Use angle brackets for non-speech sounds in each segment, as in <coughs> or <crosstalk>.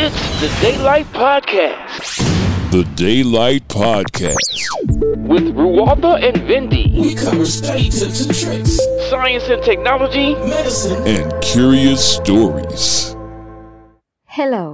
It's the Daylight Podcast. The Daylight Podcast. With Ruwalda and Vindy. We cover study tips and tricks, Science and technology. medicine, And curious stories. Hello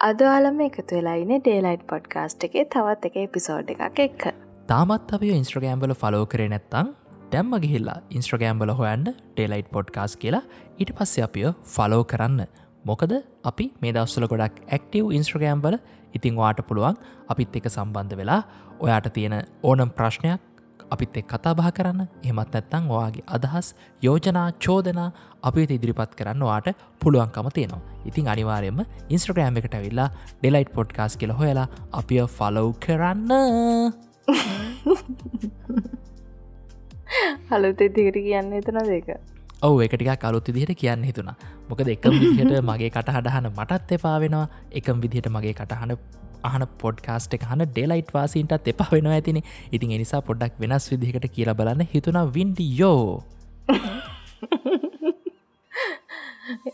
අදවාලම එකතු වෙලා ඉන්න daylight podcast එකේ තවත් එක episode එකක් එක්ක තාමත් අපිය ඉන්ස්ට්‍රගෑම්බල follow කරේ නැත්තං දැම්ම ගිහිල්ලා ඉන්ස්ට්‍රගෑම්බල හොයන්න ටේලයිට් පොඩ්කාස් කියලා ඊට පස්සේ අපිය ෆලෝ කරන්න මොකද අපි මේ දස්සල ගොඩක් ඇක්ටව් ඉන්ස්ට්‍රගෑම්බල ඉතිං වාට පුළුවන් අපිත් එක සම්බන්ධ වෙලා ඔයාට තියෙන ඕනම් ප්‍රශ්නයක් අපිත් එක් කතා බහ කරන්න. එමත් නැත්තං ඔයාගේ අදහස් යෝජනා චෝදනා අපිට ඉදිරිපත් කරන්න වාට පුළුවන්කම තියෙනවා. ඉතින් අනිවාරයම ඉන්ස්ට්‍රගෑම් එකට ඇවිල්ලා ඩෙලයිට් පොඩ්කාස් කියල හොයලා අපිය ෆලව් කරන්න. <laughs> හලුත දිගට කියන්න එතන දෙක ඔව එකටික කලුත් විදිහට කියන්න හිතුනා මොකද එකම් විදිහට <coughs> මගේ කටහඩහන මටත් එපා වෙනවා. එකම් විදිහට මගේ කටහන අහන පොඩ්කාස්ට එක හන ඩෙලයිට් වාසින්ටත් එපා වෙනවා ඇතින. ඉතින් එනිසා පොඩ්ඩක් වෙනස් විදිහකට කියලා බලන්න හිතුනා වින්ඩි යෝ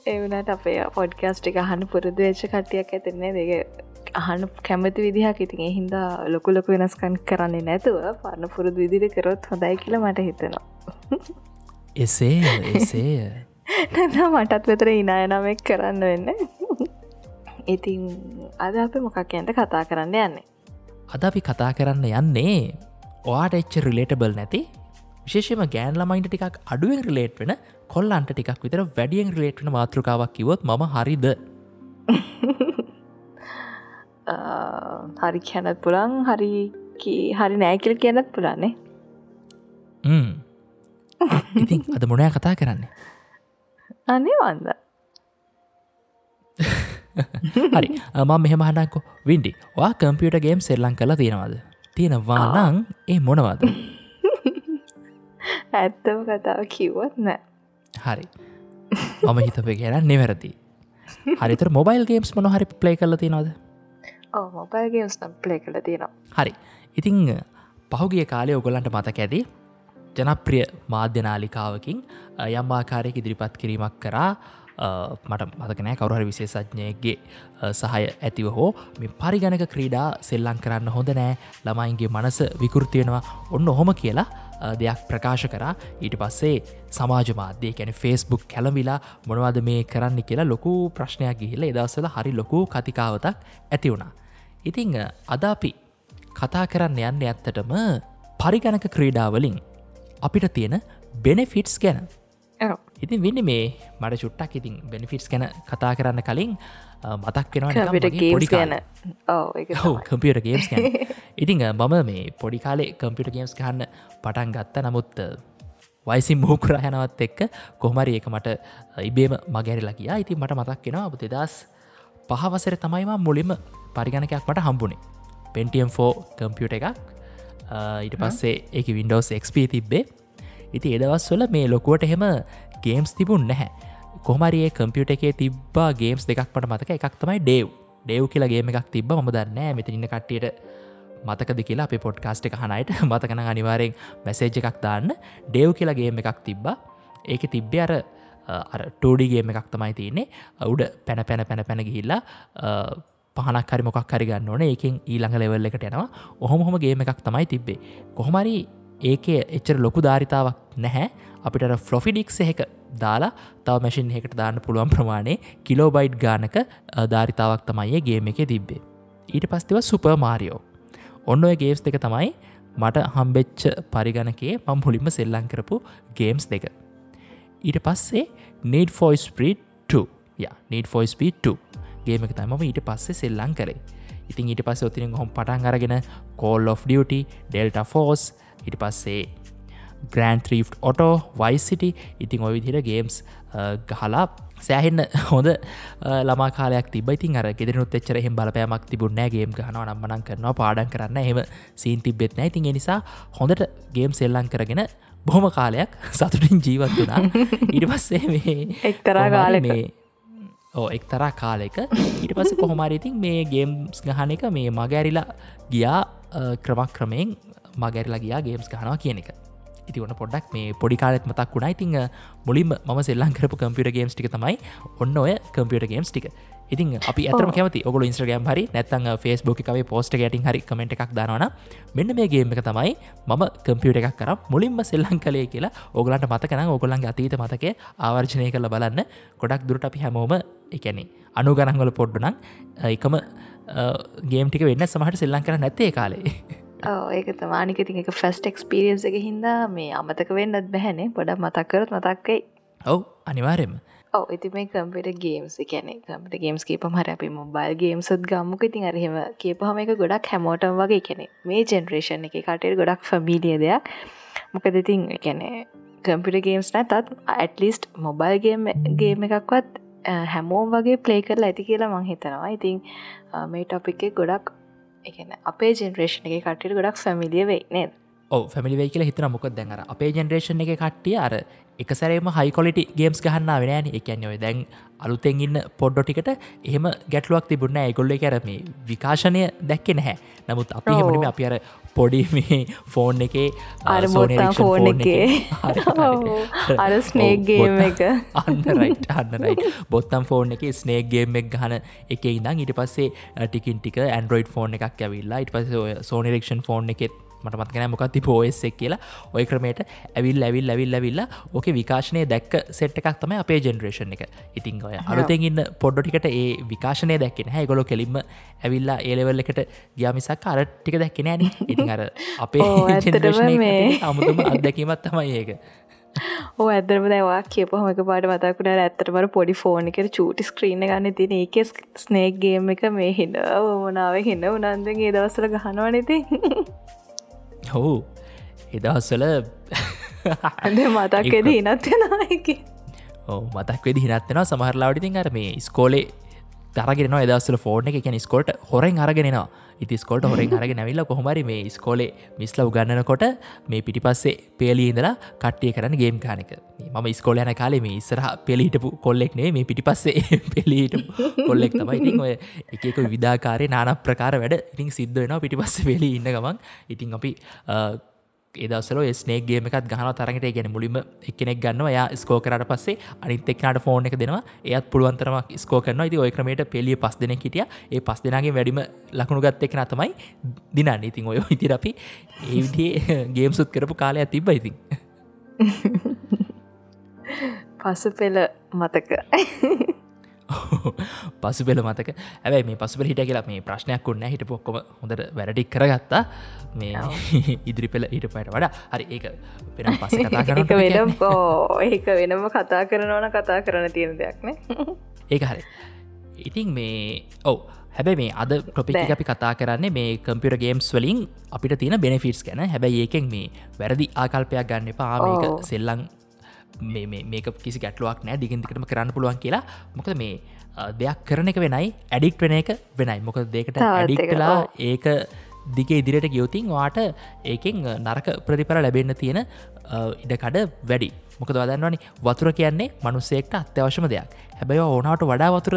එවනට අපේ පොඩ්කාස්ට් එක අහන්න පුරදු වෙච්ච කටියක් ඇතින්නේ දෙක අහන්න කැමති විදිහක්. ඉතින් එහින්දා ලොකු ලොකු වෙනස්කන් කරන්නේ නැතුව පරණ පුරුදු විදිරි කරොත් හොඳයි කියලා මට හිතෙනවා <laughs> එසේ එසේ <laughs> නැ මටත් වෙතර ඉනායනමෙක් කරන්න වෙන්න. <laughs> ඉතින් අද අප මොකක් ඇන්ට කතා කරන්න යන්නේ. අද අපි කතා කරන්න යන්නේ ඔයාට එච්ච රිලේටබල් නැති විශේෂම ගෑන් ළමයින්ට ටිකක් අඩුවෙන් රිලේට් වෙන කොල්ලන්ට ටිකක් විතර වැඩියෙන් රිලේට් වන මාතෘකාවක් කිවොත් ම හරිද? <laughs> හරි කියැනත් පුළන් හරි හරි නෑකිල් කියනත් පුළන්නේ. ඉතින් අද මොනය කතා කරන්නේ? අනේ වන්ද හරි ම මෙහම හනක්කො වින්ඩි වා කම්පියට ගේම් සෙල්ලං කලා තියෙනවාද? තියෙනවා නං ඒ මොනවද? <laughs> ඇත්තම කතාව කිව්වත් නෑ. හරි. මම හිතප ගැන නෙවැරදි. හරිතර මොබයිල් ගේම්ස් මොන හරි ප්ලේ කල තියෙනවද? ඕ මොබයිල්ගේම්ස් නම් ප්ලේ කළ තියෙනවා. හරි. ඉතිං පහුගිය කාලය ඔගොලන්ට මතක ඇති ජනප්‍රිය මාධ්‍යනාලිකාවකින් යම් ආකාරයක ඉදිරිපත් කිරීමක් කරා අ, මට මතකනෑ කවරුහර විශේෂඥයගේ අ, සහය ඇතිව හෝ මේ පරිගණක ක්‍රීඩා සෙල්ලං කරන්න හොඳ නෑ ළමයින්ගේ මනස විකෘතියෙනවා ඔන්න ඔහොම කියලා අ, දෙයක් ප්‍රකාශ කරා. ඊට පස්සේ සමාජ මාධ්‍යය කැන ෆෙස්බුක් කැලමිලා මොනවද මේ කරන්න කියලා ලොකු ප්‍රශ්නයක් ගිහිල එදස්සල හරි ලොකු කතිකාවතක් ඇති වුණා. ඉතිං අ, අද අපි කතා කරන්න යන්න ඇත්තටම පරිගණක ක්‍රීඩාවලින් අපිට තියෙන බෙනෙෆිටස් ගැන. ඉතින් වෙන්න මේ මට චුට්ටක් ඉතින් බෙනිෆිටස් ගැන කතා කරන්න කලින් මතක් වෙනවා. කම්පියට ගේම්ස් ඉතිං මම මේ පොඩි කාලේ කම්පිට ගේම්ස් ගන්න පටන් ගත්ත. නමුත් වයිසින් මූකරහනවත් එක්ක කොහමරි ඒක මට ඉබේම මගැරිලා කියා ඉතින් මට මතක් වෙනවා අප දෙදස් පහවසර තමයිම මුලින්ම පරිගණකයක් මට හම්බුණේ පෙන්ටියම්4 කම්පියුට එකක් අ, ඊට පස්සේ ඒක වින්ඩෝස් එක්ප තිබ්බේ. ඉති එදවස්වල මේ ලොකුවට එහෙම ගේම්ස් තිබුන් නැහැ. කොමරියේ කම්පියුට එකේ තිබ්බා ගේම්ස් දෙකක් මට මතක එකක් තමයි ඩේව් ඩේව් කියලා ගේම එකක් තිබ ම දන්න මෙතඉන්න කට්ටියට මතකද කියලා අප පොඩ්කාස්ට් එක හනයිට <laughs> මතකන අනිවාරයෙන් මැසේජ් එකක් දාන්න. ඩේව් කියලා ගේම එකක් තිබ්බා. ඒක තිබ්බේ අර ටෝඩිගේම එකක් තමයි තියන්නේ. උඩ පැන පැන පැන පැන ගිහිල්ලා පහනක් හරි මොකක් හරිගන්න ඕන ඒකෙන් ඊළඟ ලෙවල් එකට යනවා ඔහොමොහොම ගේම එකක් තමයි තිබ්බේ කොහොමරි ඒක එච්චර ලොකු ධාරිතාවක් නැහැ අපිට ෆ්ලොෆිඩික්ස් එක දාලා තව මැසින් එකට දාන්න පුළුවන් ප්‍රමාණය කිලෝබයිට් ගානක ධාරිතාවක් තමයියේ ගේම එක තිබ්බේ. ඊට පස්තිව සුපර් මාරියෝ. ඔන්න ඔය ගේම්ස් දෙක තමයි මට හම්බෙච්ච පරිගණකේ මම් හොලිම සෙල්ලං කරපු ගේම්ස් දෙක. ඊට පස්සේ නඩ ෆොයිස් ප්‍රීට් ය නඩ ෆොයිස් පිට් 2 ගේමක තමම ඊට පස්සේ සෙල්ලං කරේ. ඉතින් ඊට පස්ස ඔතින හොම පටන් අරගෙන call of duty delta force ඉට පස්සේ ග්‍රන්ට ්‍රී් ඔටෝ වයිසිටි ඉතිං ඔය විදිර ගේම්ස් ගහලා සෑහෙන්න හොඳ ලාකාලයක් තිබති අර ගෙදනුත් එච්චර හෙම බලපෑමක් තිබුණෑ ගේම් ගහනවා නම්මනන් කරනවා පාඩන් කරන්න. හෙම සීන් තිබෙත්න ඉතින් එනිසා හොඳට ගේම් සෙල්ලං කරගෙන බොහොම කාලයක් සතුටින් ජීවත් වනා ඉඩ <laughs> පස්සේ මේ එක්තරා කාල මේ ඕ එක්තරා කාලෙක ඊට පස්ස <laughs> කොහොමරිඉතින් මේ ගේම්ස් ගහන එක මේ මගැරිලා ගියා ක්‍රමක් ක්‍රමයෙන් මගැරිලා ගියා ගේම්ස් ගහනවා කියන එක. ඉති වන පොඩක් මේ පොඩි කාලෙත් මතක් වුණා. ඉතිං මුලින්ම ම සෙල්ලන් කරපු කම්පියට ගේම්ස් ටික තමයි ඔන්න ඔය කම්පියට ගේම්ස් ටික ඉතින් අපි ඇතරම කැමති. ඔගොල ඉස්ට්‍රගම් හරි නැත්තන් ෆස්බුක් එකේ පෝස්ට ගැටින් හරි කමෙන්ට් එකක් දානවන මෙන්න මේ ගේම එක තමයි මම කම්පියට එකක් කර. මුලින්ම සෙල්ලං කලේ කියලා ඔගලන්ට මතකන ඔගොලන්ගේ අතීත මතක ආවර්ජනය කළ බලන්න. ගොඩක් දුරට අපි හැමෝම එකැනෙ අනු ගණන්වල පොඩ්ඩුනම් එකම ගේම්ටික වෙන්න සමහට සෙල්ලං කර නැත්තේ කාලේ. <laughs> ඒක තමානික තින් එක ෆස්ට එක්ස්පිරියන්ස එක හින්දා මේ අමතක වෙන්නත් බැහැනේ පොඩක් මතක්කරත් මතක්කයි ඔව් අනිවාරෙම ඔව ඉති මේ කම්පිට ගේම්ස් කැනෙ කම්පිට ගේම්ස් කේපම හර අපි මොබයිල් ගේම්සත් ගම්මුක ඉතින් අරහෙම කියපහම එක ගොඩක් හැමෝටම් වගේ කැනෙ මේ ජෙනරේෂන් එක කටට ගොඩක් ෆමීලිය දෙයක්. මොකද ඉතින් කැනෙ කම්පිට ගේම්ස් නැතත් ඇටලිස්ට මොබයිල් ගේම එකක්වත් හැමෝම් වගේ ප්ලේ කරලා ඇති කියලා මං හිතනවා. ඉතින් මේ ටොපික් ගොඩක් එකන අපේ ජෙනරේෂන් එක කටට ගොඩක් ෆැමිලිය වෙයි නේද? ඔව ෆැමිලි කියලා හිතන මොකක් දැන්ර අපේ ජෙනරේෂන් එක කට්ටිය අර එකසරේම හයිකොලිටි ගේම්ස් ගහන්න වෙනෑන එකන්න ඔය දැන් අලුතෙන් ඉන්න පොඩ්ඩොටිකට එහෙම ගැටලුවක් තිබුණ ඇගොල්ල කරම විකාශනය දැක්කෙ නැහැ. නමුත් අපි හෙමනිම අපි අර පොඩි මේ ෆෝන් එකේ අර බොත්තා ෆෝන් එකේ. <laughs> අර ස්නේගේම එක. <laughs> අන්නරයි අන්නරයි බොත්තම් ෆෝන් එක ස්නේගේම් එක් ගහන එක ඉඳම් ඊට පස්සේ ටිකින් ටික ඇන්ඩරෝයිඩ් ෆෝන් එකක් ඇවිල්ලා ඉට පස සෝනිරක්ෂන් ෆෝන් එකෙත් මට මත්ගෙන මොකක්ති පෝස්සෙක් කියලා. ඔය ක්‍රමයට ඇවිල් ඇවිල් ඇවිල් ඇවිල්ල ඕක විකාශනය දැක්ක සෙට් එකක් තම අපේ ජෙනරේෂන් එක. ඉතින් ඔය අලුතෙන් ඉන්න පොඩ්ඩොටිකට ඒ විකාශනය දැක්කෙන හැ ගොලො කෙලින්ම ඇවිල්ලා ඒලෙවල් එකට ගියමිසක් අර ටික දැක්කෙන න. ඉතින් අර අපේ <laughs> අමුතුම අත්දැකීමත් තමයි ඒක. ඕ ඇදරම දවා කියපහම එක පාට මතකුට ඇත්තරමර පොඩි ෆෝන් එක චූටි ස්ක්‍රීන ගන්න තින ඒක ස්නේක්ගේම එක මේ හිඩ ඕනාව හින්න උනන්දගේ දවසල ගහනවනති හෝ එදහස්සල මතක්කෙද හිනත්වෙනක ඕ මතක් වෙදි හිනත්වෙන සමහරලාවටිතින් අර මේ ස්කෝලේ තරගෙන දස්සල ෆෝර්න එක කියන ස්කොල්ට හොරෙන් අරගෙනවා ඉති ස්කොල්ට හොරෙන් අරගෙන නැවිල්ල කොහමරි මේ ස්කෝලේ මිස්ල උගන්නනකොට මේ පිටි පස්සේ පේලීඉදලා කට්ටිය කරන්න ගේම් කානක ම ස්කෝල යන කාලේ මේ ඉස්සරහ පෙලිහිටපු කොල්ලෙක් නේ මේ පිටි පස්සේ <laughs> පෙලිහිට කොල්ලෙක් තමයි. ඉතින් ඔය එකක විදාකාරය නාන ප්‍රකාර වැඩ ඉතින් සිද්ධ වෙනවා පිටි පස්ස වෙලි ඉන්න ගමන්. ඉතින් අපි ඒදසල ස්නේගේම එකත් ගහන තරගට. ගැන මුලින්ම එකනෙක් ගන්න යා ස්කෝ කරට පස්සේ අනිත් එක්නට ෆෝන් එක දෙනවා. ඒත් පුළුවන්තරමක් ස්කෝ කරන ති ඔය ක්‍රමට පෙලිය පස් දෙන හිටිය. ඒ පස් දෙනගේ වැඩිම ලකුණු ගත් එක්න තමයි දිනන්න. ඉතින් ඔය ඉතිර අපි ඒවිදිේ ගේම් සුත් කරපු කාලය තිබ ඉතින්. <laughs> පසු පෙළ මතක. <laughs> පසු පෙළ මතක. ඇැයි මේ පසු හිට කියලා මේ ප්‍රශ්නයක් වන්න හිට පොක්කොම හොඳට වැඩටික් කරගත්තා. මේ ඉදිරි පෙළ ඊට පයට වඩා. හරි ඒක පෙන පස <laughs> කතා වෙනම් ඕ ඒක වෙනම කතා කරනවන කතා කරන තියෙන දෙයක්න <laughs> ඒක හරි. ඉතින් මේ ඔව්. හැබැ මේ අද ටොපික අපි කතා කරන්නේ මේ කම්පියර ගේම්ස් වලින් අපිට තියෙන බෙනෆිටස් ගැන. හැබැයි ඒකෙන් මේ වැරදි ආකල්පයක් ගන්න පාමක සෙල්ලං මේක කිසි ගැටලුවක් නෑ දිගින්දිකටම කරන්න පුළුවන් කියලා. මොකද මේ දෙයක් කරන එක වෙනයි ඇඩික්ට වෙන එක වෙනයි. මොක දෙකට ඇඩික්ලා ඒක දිගේ ඉදිරියට ගියවතින් වාට ඒකෙන් නරක ප්‍රතිපර ලැබෙන්න තියෙන ඉඩකඩ වැඩි මොකද වදන්නවනි? වතුර කියන්නේ මනුස්සෙක්ට අත්‍යවශ්‍යම දෙයක්. හැබැයි ඕනාට වඩා වතුර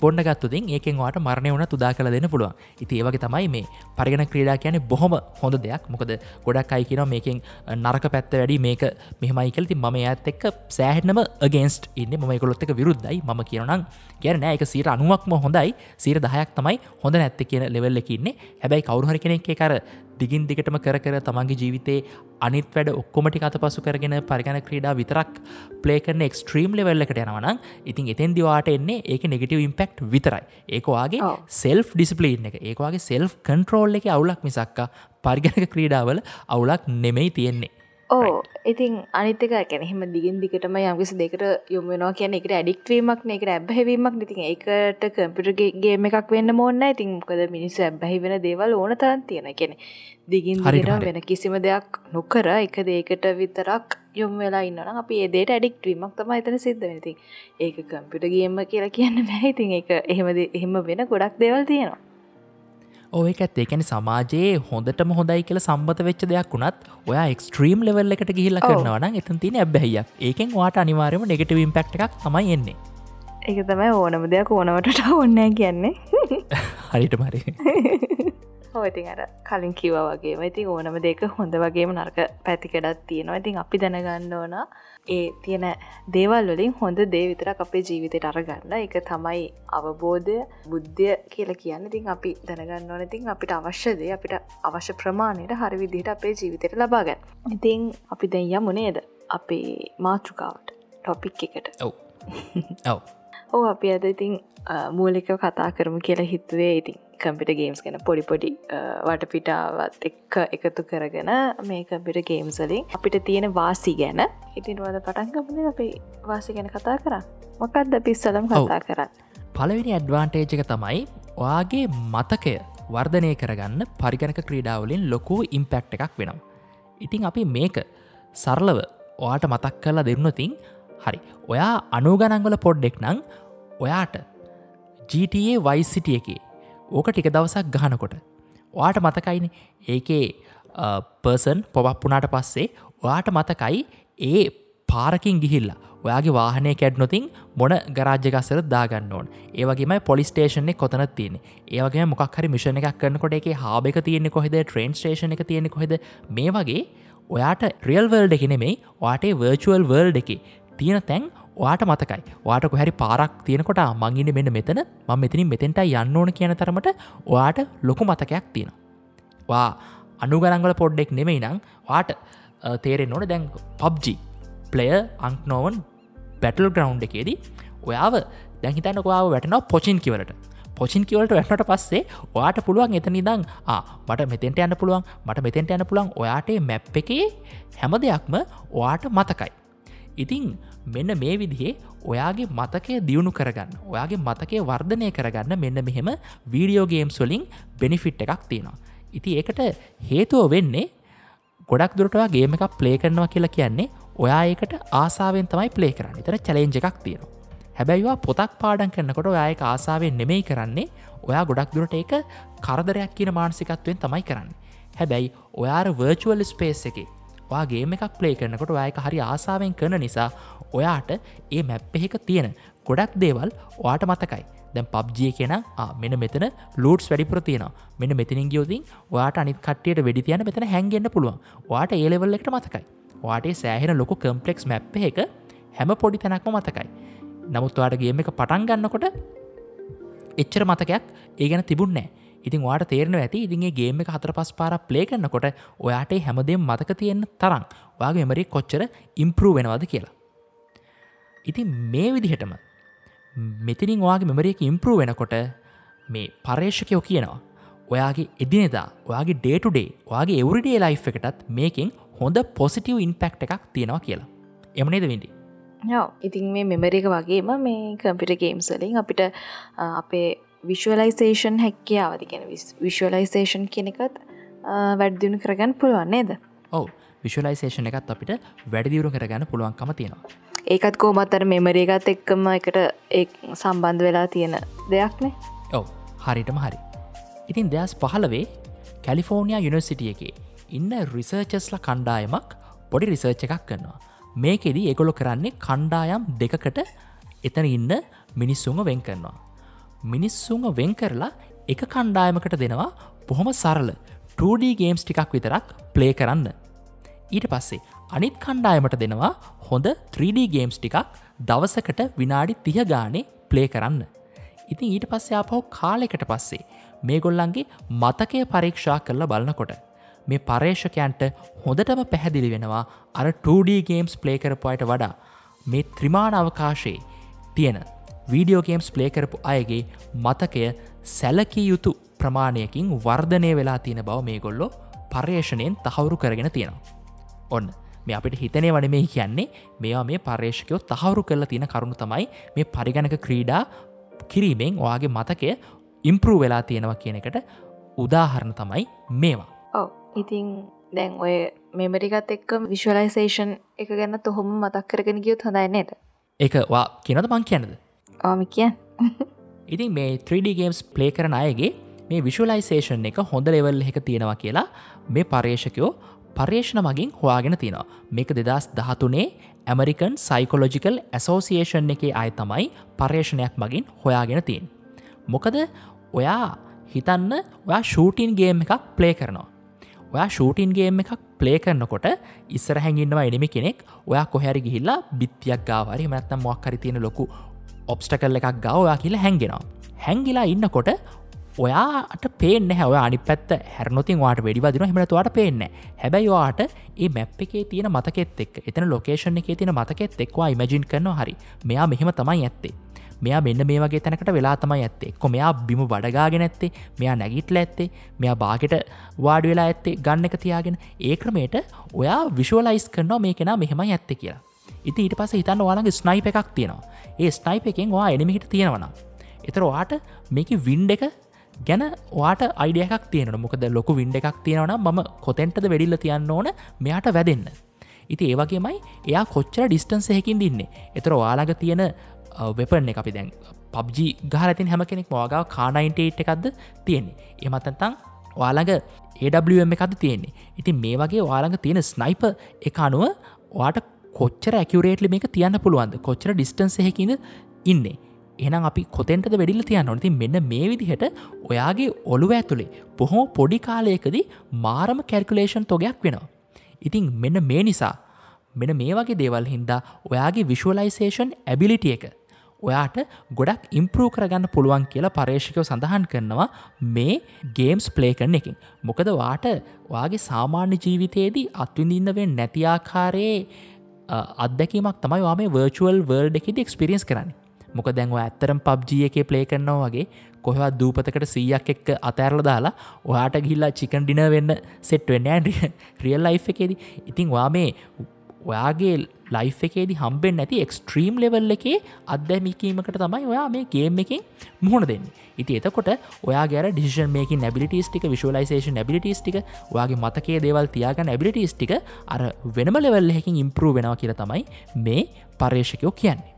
පොන්න ගත්තුතින් ඒකෙන් වාට මරණය වන තුදා කළ දෙන්න පුළුවන්. ඉති ඒවගේ තමයි මේ පරිගන ක්‍රීඩා කියන බොහොම හොඳ දෙයක්. මොකද ගොඩක් අයි කියන මේකින් නරක පැත්ත වැඩි මේක මෙහමයිකල්ති ම ඇත් එක් සෑහනම ගේන්ස්ට ඉන්න. ම කොලොත්තක විරුද්ධයි. ම කියනනම් කියන නෑ. එක සීර අනුවක්ම හොඳයි. සීර දහයක් තමයි හොඳ නැත්ත කියන ලෙවල්ල ඉන්නේ. හැබැයි කවරුහරි කෙනෙක් කර දිගින් දිගටම කර කර තමන්ගේ ජීවිතේ අනිත් වැඩ ඔක්කොමටි අත පසු කරගෙන පරිගණ ක්‍රීඩා විතරක් පලේ කරන එක්ස්ට්‍රීම් ලෙවල්ලකට යනවනම් ඉතින් එතෙන් දිවාට එන්නේ ඒක නෙගටව ඉම්පෙක්් විතරයි. ඒකවාගේ සෙල්් ඩිස්පලීන් එක. ඒවාගේ සෙල්් කන්ට්‍රෝල් එක අවුලක් මිසක්කා පරිගණක ක්‍රීඩාවල අවුලක් නෙමෙයි තියෙන්නේ ඕ ඉතින් අනිතක කැනෙහෙම දිගින් දිගටම යම්කිසි දෙකට යොමෙනවා කියන එකට ඇඩික්වීමක් එකට ඇබැහැවීමක් ඉතින් ඒකට කම්පිටගේම එකක් වෙන්න මොන්න ඉතින් මොකද මිනිස්සු ඇබැහි වෙන දේවල් ඕන තරන් තියෙන කෙනෙ දිගින් දිගට වෙන කිසිම දෙයක් නොකර එක දේකට විතරක් යොම් වෙලා ඉන්නන අපි ඒදේට ඇඩික්වීමක් තම එතන සිද්ධ වෙනති ඒක කම්පිට ගේම කියලා කියන්න බැහිතින් එක එහෙමද එහෙම වෙන ගොඩක් දේවල් තියෙනවා ඕක ඇත් ඒකැන සමාජයේ හොඳටම හොඳයි කියල සම්බත වෙච්ච දෙයක් වුණත් ඔය එක්ස්ට්‍රීම් ලෙවල් එකට ගිහිල්ල කරනවන එතන් තින ඇබැහියක් ඒකෙන් වාට අනිවාරයම නෙගටව ඉම්පෙක්් එකක් තමයි එන්නේ. එක තමයි ඕනම දෙයක් ඕනවටට ඔන්න කියන්නේ. <laughs> හරිට මරි <laughs> ඉතින් අර කලින් කිව වගේ ඉතින් ඕනම දෙක හොඳ වගේම නර්ක පැතිකඩත් තියෙනවා. ඉතින් අපි දැනගන්න ඕන ඒ තියෙන දේවල් වලින් හොඳ දේ විතරක් අපේ ජීවිතයට අරගන්න. එක තමයි අවබෝධය බුද්ධය කියල කියන්න. ඉතින් අපි දැනගන්න ඕන ඉතින් අපිට අවශ්‍යදේ අපිට අවශ්‍ය ප්‍රමාණයට හරි විදිහට අපේ ජීවිතයට ලබාගන්න ඉතින් අපි දැන් යමුණේද අපේ මාතෘකාවට ටොපික් එකට. ඔව්. <laughs> ඔව්. ඕ අපි අද ඉතින් මූලික කතා කරමු කියලා හිතුවේ. ඉතින් කම්පිට ගේම්ස් ගැන පොඩිපොඩි වටපිටාවත් එක්ක එකතු කරගෙන මේ කම්පිට ගේම්සලින් අපිට තියෙන වාසි ගැන. ඉතින් වද පටන්ගමන අපි වාසි ගැන කතා කරන්න මොකක්ද පිස්සලම් කතා කරන්න? පලවෙනි ඇඩ්වාන්ටේජ් එක තමයි ඔයාගේ මතකය වර්ධනය කරගන්න පරිගණක ක්‍රීඩාවලින් ලොකූ ඉම්පෙක්් එකක් වෙනම් ඉතිං අපි මේක සරලව ඔයාට මතක් කරලා දෙන්නතින් හරි. ඔයා අනුගනංගල පොඩ්ඩෙක් නං ඔයාට GTA වයිසිටිය එකේ ඕක ටික දවසක් ගහනකොට. ඔයාට මතකයින? ඒකේ පර්සන් පොපප්පුනාට පස්සේ ඔයාට මතකයි ඒ පාරකින් ගිහිල්ලා ඔයාගේ වාහනය කැඩ්නොතින් මොන ගරාජ්‍යගස්සර දාගන්න ඕන්. ඒවගේම පොලිස්ටේෂන කොතන තියන ඒවගේ මොක්හරි මිෂණ එකක් කරනකොට එක හාබ එක තියෙනෙ කොහෙද? ට්‍රේන් ේෂන එක තියෙනෙ කොහෙද? මේ වගේ ඔයාට රියල් වර්ල්ඩ එක නෙමෙයි වාටේ වර්චුවල් වර්ල්ඩ එක තියෙන තැන් වාට මතකයි. වාට කොහැරි පාරක් තියෙනකොට මංගින මෙන්න මෙතන. ම මෙතිනින් මෙතෙන්ට යන්න ඕන කියන තරමට ඔයාට ලොකු මතකයක් තියෙන වා අනුගරංගල පොඩ්ඩෙක් නෙමෙයි නං වාට තේරෙන් ඕන දැන් පබ්ජි ප්ලය අංක්නෝවන් බැටල් ග්‍රවන්් එකේදී ඔයාව දැහිතන්න ඔයාව වැටනව පොචින් කිවලට පොචින් කිවලට වැටට පස්සේ ඔයාට පුළුවන් එතනි දං මට මෙතෙන්ට යන්න පුළුවන්. මට මෙතෙන්ට යන්න පුළුවන් ඔයාටේ මැප් එකේ හැම දෙයක්ම ඔයාට මතකයි. ඉතිං මෙන්න මේ විදිහේ ඔයාගේ මතකය දියුණු කරගන්න. ඔයාගේ මතකය වර්ධනය කරගන්න මෙන්න මෙහෙම වීඩියෝ ගේම්ස් වලින් බෙනිෆිට් එකක් තියෙනවා. ඉති ඒකට හේතුව වෙන්නේ ගොඩක් දුරටවා ගේම එකක් ප්ලේ කරනවා කියලා කියන්නේ ඔයා ඒකට ආසාාවෙන් තමයි ප්ලේ කරන්න. තර චලෙන්ජ එකක් තියෙනවා. හැබැයිවා පොතක් පාඩන් කරන්නකොට ඔයායක ආසාාවෙන් නෙමෙයි කරන්නේ. ඔයා ගොඩක් දුරට ඒක කරදරයක් කියන මානසිකත්වයෙන් තමයි කරන්න. හැබැයි ඔයාර වර්චුවල් ස්පේස් එකේ වාගේම එකක් ප්ලේ කරනකොට ඔයක හරි ආසාාවෙන් කරන නිසා ඔයාට ඒ මැප් එහෙක තියෙන ගොඩක් දේවල් ඔයාට මතකයි. දැන් පබ්ජිය කියෙන මෙන මෙතන ලූටස් වැඩිපුර තියෙන මෙන මෙතිනින් ගියෝතින් ඔයාට අනිත් කටියට වෙඩි තියන මෙතන හැන්ගෙන්න්න පුළුවන්. වාට ඒලෙවල් එකට මතකයි. වාටේ සෑහෙන ලොක කම්පලෙක්ස් මැප් එක හැම පොඩි තැනක්ම මතකයි. නමුත් වාට ගේම එක පටන් ගන්නකොට එච්චර මතකයක් ඒ ගැන තිබුන්නෑ ඉතින් වාට තේරන ඇති. ඉදිගේ ගේම එක හතර පස් පාර ප්ලේ කරන්නකොට ඔයාට හැමදේ මතක තියෙන තරම් වගේ මෙමරි කොච්චර ඉම්පරූ වෙනවාද කියලා. ඉතින් මේ විදිහටම මෙතිනින් වාගේ මෙමරියක ඉම්පරූ වෙනකොට මේ පර්ේෂකයෝ කියනවා ඔයාගේ එදිනෙදා ඔයාගේ ඩේටුඩේ වගේ එවරිඩේ ලයි් එකටත් මේකින් හොඳ පොසිටව් ඉන්පෙක්් එකක් තියෙනවා කියලා. එමනේද විඩි යව ඉතින් මේ මෙමරික වගේම මේ කම්පිට ගේම්සලින් අපිට අපේ විශ්වලයිසේෂන් හැක්කියාවති කියෙන විශ්වලයිසේෂන් කෙනෙකත් වැඩදියුණු කරගන්න පුළුවන් නේද? ඔව. විශ්වලයිසේෂන එකත් අපිට වැඩදිවරු කරගන්න පුළුවන්කම තියෙනවා. ඒකත් කෝමත්තර මෙමරේගත් එක්කම එකට ඒ සම්බන්ධ වෙලා තියෙන දෙයක්නේ ඔව. හරිටම හරි. ඉතින් දෙයස් පහලවේ කැලිෆෝර්නියා යුනිසිටිය එකේ ඉන්න රිසර්චස්ල කණ්ඩායමක් පොඩි රිසර්ච් එකක් කරනවා. මේකෙදී එකොලො කරන්නේ කණ්ඩායම් දෙකකට එතන ඉන්න මිනිස්සුම වෙන් කරනවා මිනිස්සුන්ව වෙන් කරලා එක කණ්ඩායමකට දෙනවා බොහොම සරල 2D ගේම්ස් ටිකක් විතරක් ප්ලේ කරන්න. ඊට පස්සේ අනිත් කණ්ඩායමට දෙනවා හොඳ 3D ගේම්ස් ටිකක් දවසකට විනාඩි තිය ගානේ ප්ලේ කරන්න. ඉතින් ඊට පස්සේ ආපහෝ කාලෙකට පස්සේ මේ ගොල්ලන්ගේ මතකය පරීක්ෂා කරලා බලනකොට. මේ පර්ේෂකයන්ට හොඳටම පැහැදිලි වෙනවා අර 2D ගේම්ස් ප්ලේ කරපුයට වඩා මේ ත්‍රිමාණ අවකාශයේ තියෙන වීඩියෝ ගේම්ස් ප්ලේ කරපු අයගේ මතකය සැලකිය යුතු ප්‍රමාණයකින් වර්ධනය වෙලා තියෙන බව මේ ගොල්ලො පර්යේෂණයෙන් තහවුරු කරගෙන තියෙනවා. ඔන්න මේ අපිට හිතනය වන මේ කියන්නේ මේවා මේ පර්ේෂකයෝ තහවුරු කරලා තියෙන කරුණු තමයි මේ පරිගණක ක්‍රීඩා කිරීමෙන් ඔයාගේ මතකය ඉම්පරූ වෙලා තියෙනවා කියන එකට උදාහරණ තමයි මේවා. ඔව ඉතිං දැන් ඔය මෙමරිකත් එක්ක විශ්වලයිසේෂන් එක ගැන්න තොහොම මතක් කරගෙන ගියුත් හොඳයි නේද එක වා කියනද මං කියනද ආම කිය ඉතින් මේ 3D ගේම්ස් ප්ලේ කරන අයගේ මේ විශලයිසේෂන් එක හොඳ ලෙවල් එක තියෙනවා කියලා මේ පර්යේෂකයෝ පර්යේෂණ මගින් හොයාගෙන තියෙනවා මේක දෙදස් දහතුනේ ඇමරිකන් සයිකොලොජිකල් ඇසෝසිේෂන් එකේ අය තමයි පර්යේෂණයක් මගින් හොයාගෙන තියෙන්. මොකද ඔයා හිතන්න ඔයා ෂූටින් ගේම් එකක් ප්ලේ කරනවා. ඔයා ෂූටින් ගේම් එකක් ප්ලේ කරනකොට ඉස්සර හැඟින්නවා එනිමි කෙනෙක්. ඔයා කොහැරි ගිහිල්ලා බිත්තියක් ගාවරි මනත්තම් මොක්කරි තියෙන ලොකු ඔබ්ස්ටකල් එකක් ගව ඔයා කියලා හැඟෙනවා හැංගිලා ඉන්නකොට ඔයාට පේන හැව අනි පැත් හැරනොතින් වාට වැඩිවදින හමටතුවාට පේන්න හැබැයි වාට ඒ මැප් එකේ තියෙන මතකෙත් එක් එතන ලොකේෂන් එකේ තියෙන මතකෙත් එක්වා ඉමජින් කරන හරි. මෙයා මෙහෙම තමයි ඇත්තේ. මෙයා මෙන්න මේ වගේ තැනකට වෙලා තමයි ඇත්තේ. කො මෙයා බිම බඩගාගෙන ඇත්තේ. මෙයා නැගිටල ඇත්තේ. මෙයා බාගෙට වාඩ වෙලා ඇත්තේ. ගන්න එක තියාගෙන. ඒ ක්‍රමේට ඔයා විශුවලයිස් කරනවා මේ කෙනා මෙහෙමයි ඇත්ත කියලා. ඉති ඊට පස හිතන්න වාලගේ ස්නයිප එකක් තියෙනවා. ඒ ස්නයිප එකෙන් වා එනිමිහිට තියෙනවනම් එතර වාට මේක වින්ඩ එක ගැන වාට අයිඩියයක් තියෙන මොකද ලොක වින්ඩ එකක් තියෙනවන ම කොතෙන්ටද වැඩිල්ල තියන්න ඕන මෙයාට වැදන්න. ඉති ඒවගේමයි එයා කොච්චර ඩිස්ටන්ස හැකින් දින්නේ එතර වාලාග තියෙන වෙපන එක අපි දැන් පබ්ජි ගහරතින් හැම කෙනෙක් මවාගාව කානයින්ටේට් එකක්ද තියෙන්නේ. එමත්තතං වාළඟ ඒWM එකද තියෙන්නේ. ඉතින් මේ වගේ වාළඟ තියෙන ස්නයිප එක අනුව වාට කොච්චර ඇකවරේටලි මේක තියන්න පුළුවන්ද? කොච්චර ඩිස්ටන්ස හැකිද ඉන්නේ? එනම් අපි කොතෙන්ටද වැඩිල්ල තියන්න නොති මෙන්න මේ විදිහට ඔයාගේ ඔළුව ඇතුළේ බොහොම පොඩි කාලයකදී මාරම කැල්කුලේෂන් තොගයක් වෙනවා. ඉතින් මෙන්න මේ නිසා මෙන මේ වගේ දේවල් හින්දා ඔයාගේ විශුවලයිසේෂන් ඇබිලිටිය එක ඔයාට ගොඩක් ඉම්පරූ කරගන්න පුළුවන් කියලා පර්ේෂිකව සඳහන් කරනවා මේ ගේම්ස් ප්ලේ කරන එකින්. මොකද වාට ඔයාගේ සාමාන්‍ය ජීවිතයේදී අත්විඳින්නවෙන් නැතිආකාරයේ අදැකීමක් තමයි වාම වර්චුවල් වර්ල්ඩ එකෙද එක්ස්පිරියන්ස් කරන්නේ. මොක දැන්ව ඇත්තරම් පබ්ජිය එක ප්ලේ කරනවා වගේ කොහවා දූපතකට සීයක් එක්ක අතෑරල දාලා ඔයාට ගිල්ලා චිකන් ඩින වෙන්න සෙට් වෙන්න රියල් ලයි් එකේදී. ඉතින් වා මේ ඔයාගේ ලයි් එකේදි හම්බෙන් නැති එක්ස්ට්‍රීම් ලෙවල් එකේ අදැමිකීමකට තමයි ඔයා මේ ගේම් එකින් මුහුණ දෙන්න. ඉති එතකොට ඔයා ගැර ඩිෂන් මේක නැබිලිටිස්ටික විශලයිසේෂන් නැබිලිටිස්ටික ඔයාගේ මතකේ දේවල් තියාග නැබිලිටිස්ටික අර වෙනම ලෙවල් එකින් ඉම්පරූ වෙනවා කියල තමයි මේ පර්ේෂකයෝ කියන්නේ.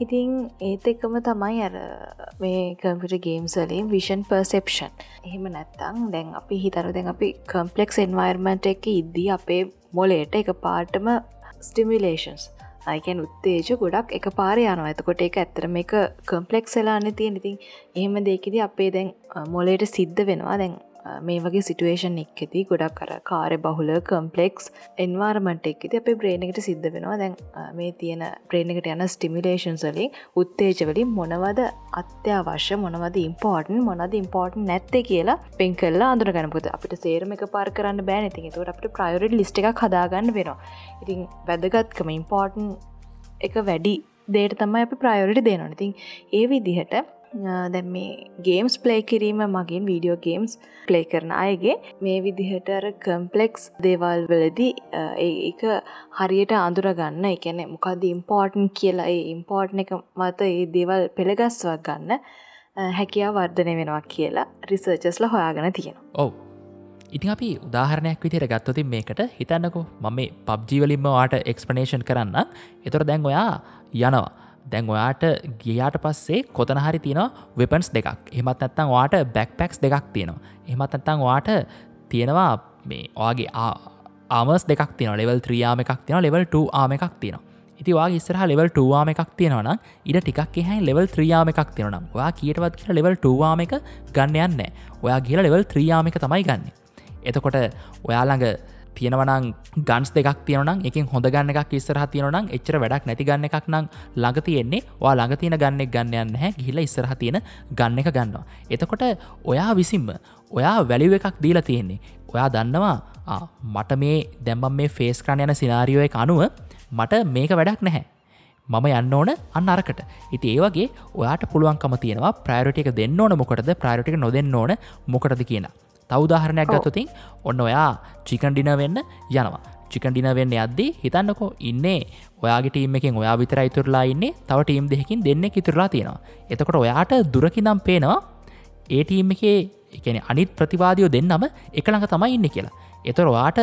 ඉතිං ඒත් එකම තමයි අර මේ කම්පිට ගේම්සලින් විෂන් පර්සෙප්ෂන් එහෙම නැත්තං දැන් අපි හිතර දැන් අපි කම්පලෙක්ස් එන්වර්මට එක ඉද්දී අපේ මොලේට එක පාටම ස්ටිමිලේෂන්ස් අයිකැන් උත්තේජ ගොඩක් එක පාර යනවා ඇතකොට එක ඇතරම එක කම්පලෙක්ස් වෙලාන්න තියෙන ඉතින් එහෙම දෙකිදි අපේ දැන් මොලේට සිද්ධ වෙනවා. දැන් මේ වගේ සිටුවේෂන් එක්කෙති ගොඩක් කර කාරය බහුල කම්පලෙක්ස් එන්වාර්මට එක්කෙති අප බ්‍රේණකට සිද්ධ වෙනවා. දැන් මේ තියෙන ප්‍රේණකට යන ස්ටිමිලේෂන් සලින් උත්තේජවලින් මොනවද අත්‍යවශ්‍ය මොනවද ඉම්පෝර්ටන් මොනද ඉම්පෝර්ටන් නැත්තේ කියලා පෙන් කල්ලා අඳුර ගනපුද අපිට සේරම එක පාර කරන්න බෑන. ති තුට අපට ප්‍රයෝරට ලිස්ට එකක් හදාගන්න වෙනවා. ඉතින් වැදගත්කම ඉම්පෝර්ටන් එක වැඩි දේට තමයි අපි ප්‍රයෝරිටි දෙනවා. ඉතින් ඒ විදිහට දැන් මේ ගේම්ස් ප්ලේ කිරීම මගින් වීඩියෝ ගේම්ස් ප්ලේ කරන අයගේ මේ විදිහට කම්පලෙක්ස් දේවල් වලදී ඒක හරියට අඳුරගන්න එකන මොකද ඉම්පෝර්ටන් කියලා ඒ ඉම්පෝර්ට් එක මත ඒ දේවල් පෙළගස්වක් ගන්න හැකියා වර්ධනය වෙනවා කියලා රිසර්චස්ල හොයාගෙන තියෙනවා. ඔවු. ඉතින් අපි උදාහරණයක් විදියට ගත්තතින් මේකට හිතන්නකෝ. මම පබ්ජීවලින්ම වාට එක්ස්පනේෂන් කරන්න එතොර දැන් ඔයා යනවා. දැන් ඔයාට ගියාට පස්සේ කොතන හරි තියෙන වෙපන්ස් දෙකක්. එමත් ඇත්තන් වාට බැක් පැක්ස් දෙකක් තියෙනවා. එමත් ඇත්තන් වාට තියෙනවා මේ ඔයාගේ ආමස් දෙක් තින ලෙවල් ත්‍රියාම එකක් තියෙන ලෙවල් 2 ආම එකක් තියෙනවා. ඉතිවා ඉස්සරහ ලෙවල් ටවාම එකක් තියෙනවන ඉට ටිකක් එහැ ලෙවල් ත්‍රියාම එකක් තියෙනම් ඔයා කියටවත් කියල ලෙවල් ටවාම එක ගන්න යන්න ඔයා කියල ලෙවල් ත්‍රියාම එක තමයි ගන්න. එතකොට ඔයාළඟ තියෙනවනං ගන්ස් දෙක් තියනන එක හොඳ ගන්න එකක් ඉස්සරහ තියනනම් එච්චර වැඩක් නැති ගන්න එකක් නම් ළඟ තියෙන්නේ. වා ළඟ තියෙන ගන්නෙක් ගන්නයන්න හැ ගිහිල ඉස්සරහ තියෙන ගන්න එක ගන්නවා. එතකොට ඔයා විසින්ම ඔයා වැලිව එකක් දීලා තියෙන්නේ. ඔයා දන්නවා මට මේ දැම්බම් මේ ෆේස් කරන යන සිනාරියෝ එක අනුව මට මේක වැඩක් නැහැ. මම යන්න ඕන අන්න අරකට. ඉති ඒවගේ ඔයාට පුළුවන්කම තියෙනවා ප්‍රයිරට එක දෙන්න ඕන මොකටද? ප්‍රයිරටික නොදෙන්න ඕන මොකටද කියන තවදාහරණයක් ගත්තතින් ඔන්න ඔයා චිකන්ඩින වෙන්න යනවා. චිකන්ඩින වෙන්න අද්දී හිතන්නකෝ ඉන්නේ ඔයාගේ ටීම එකෙන් ඔයා විතර ඉතුරලා ඉන්නේ තව ටීම් දෙකින් දෙන්න ඉතුරලා තියෙනවා. එතකොට ඔයාට දුරකිනම් පේනවා ඒටීම් එකේ එකන අනිත් ප්‍රතිවාදයෝ දෙන්නම එකළඟ තමයි ඉන්න කියලා. එතොර වාට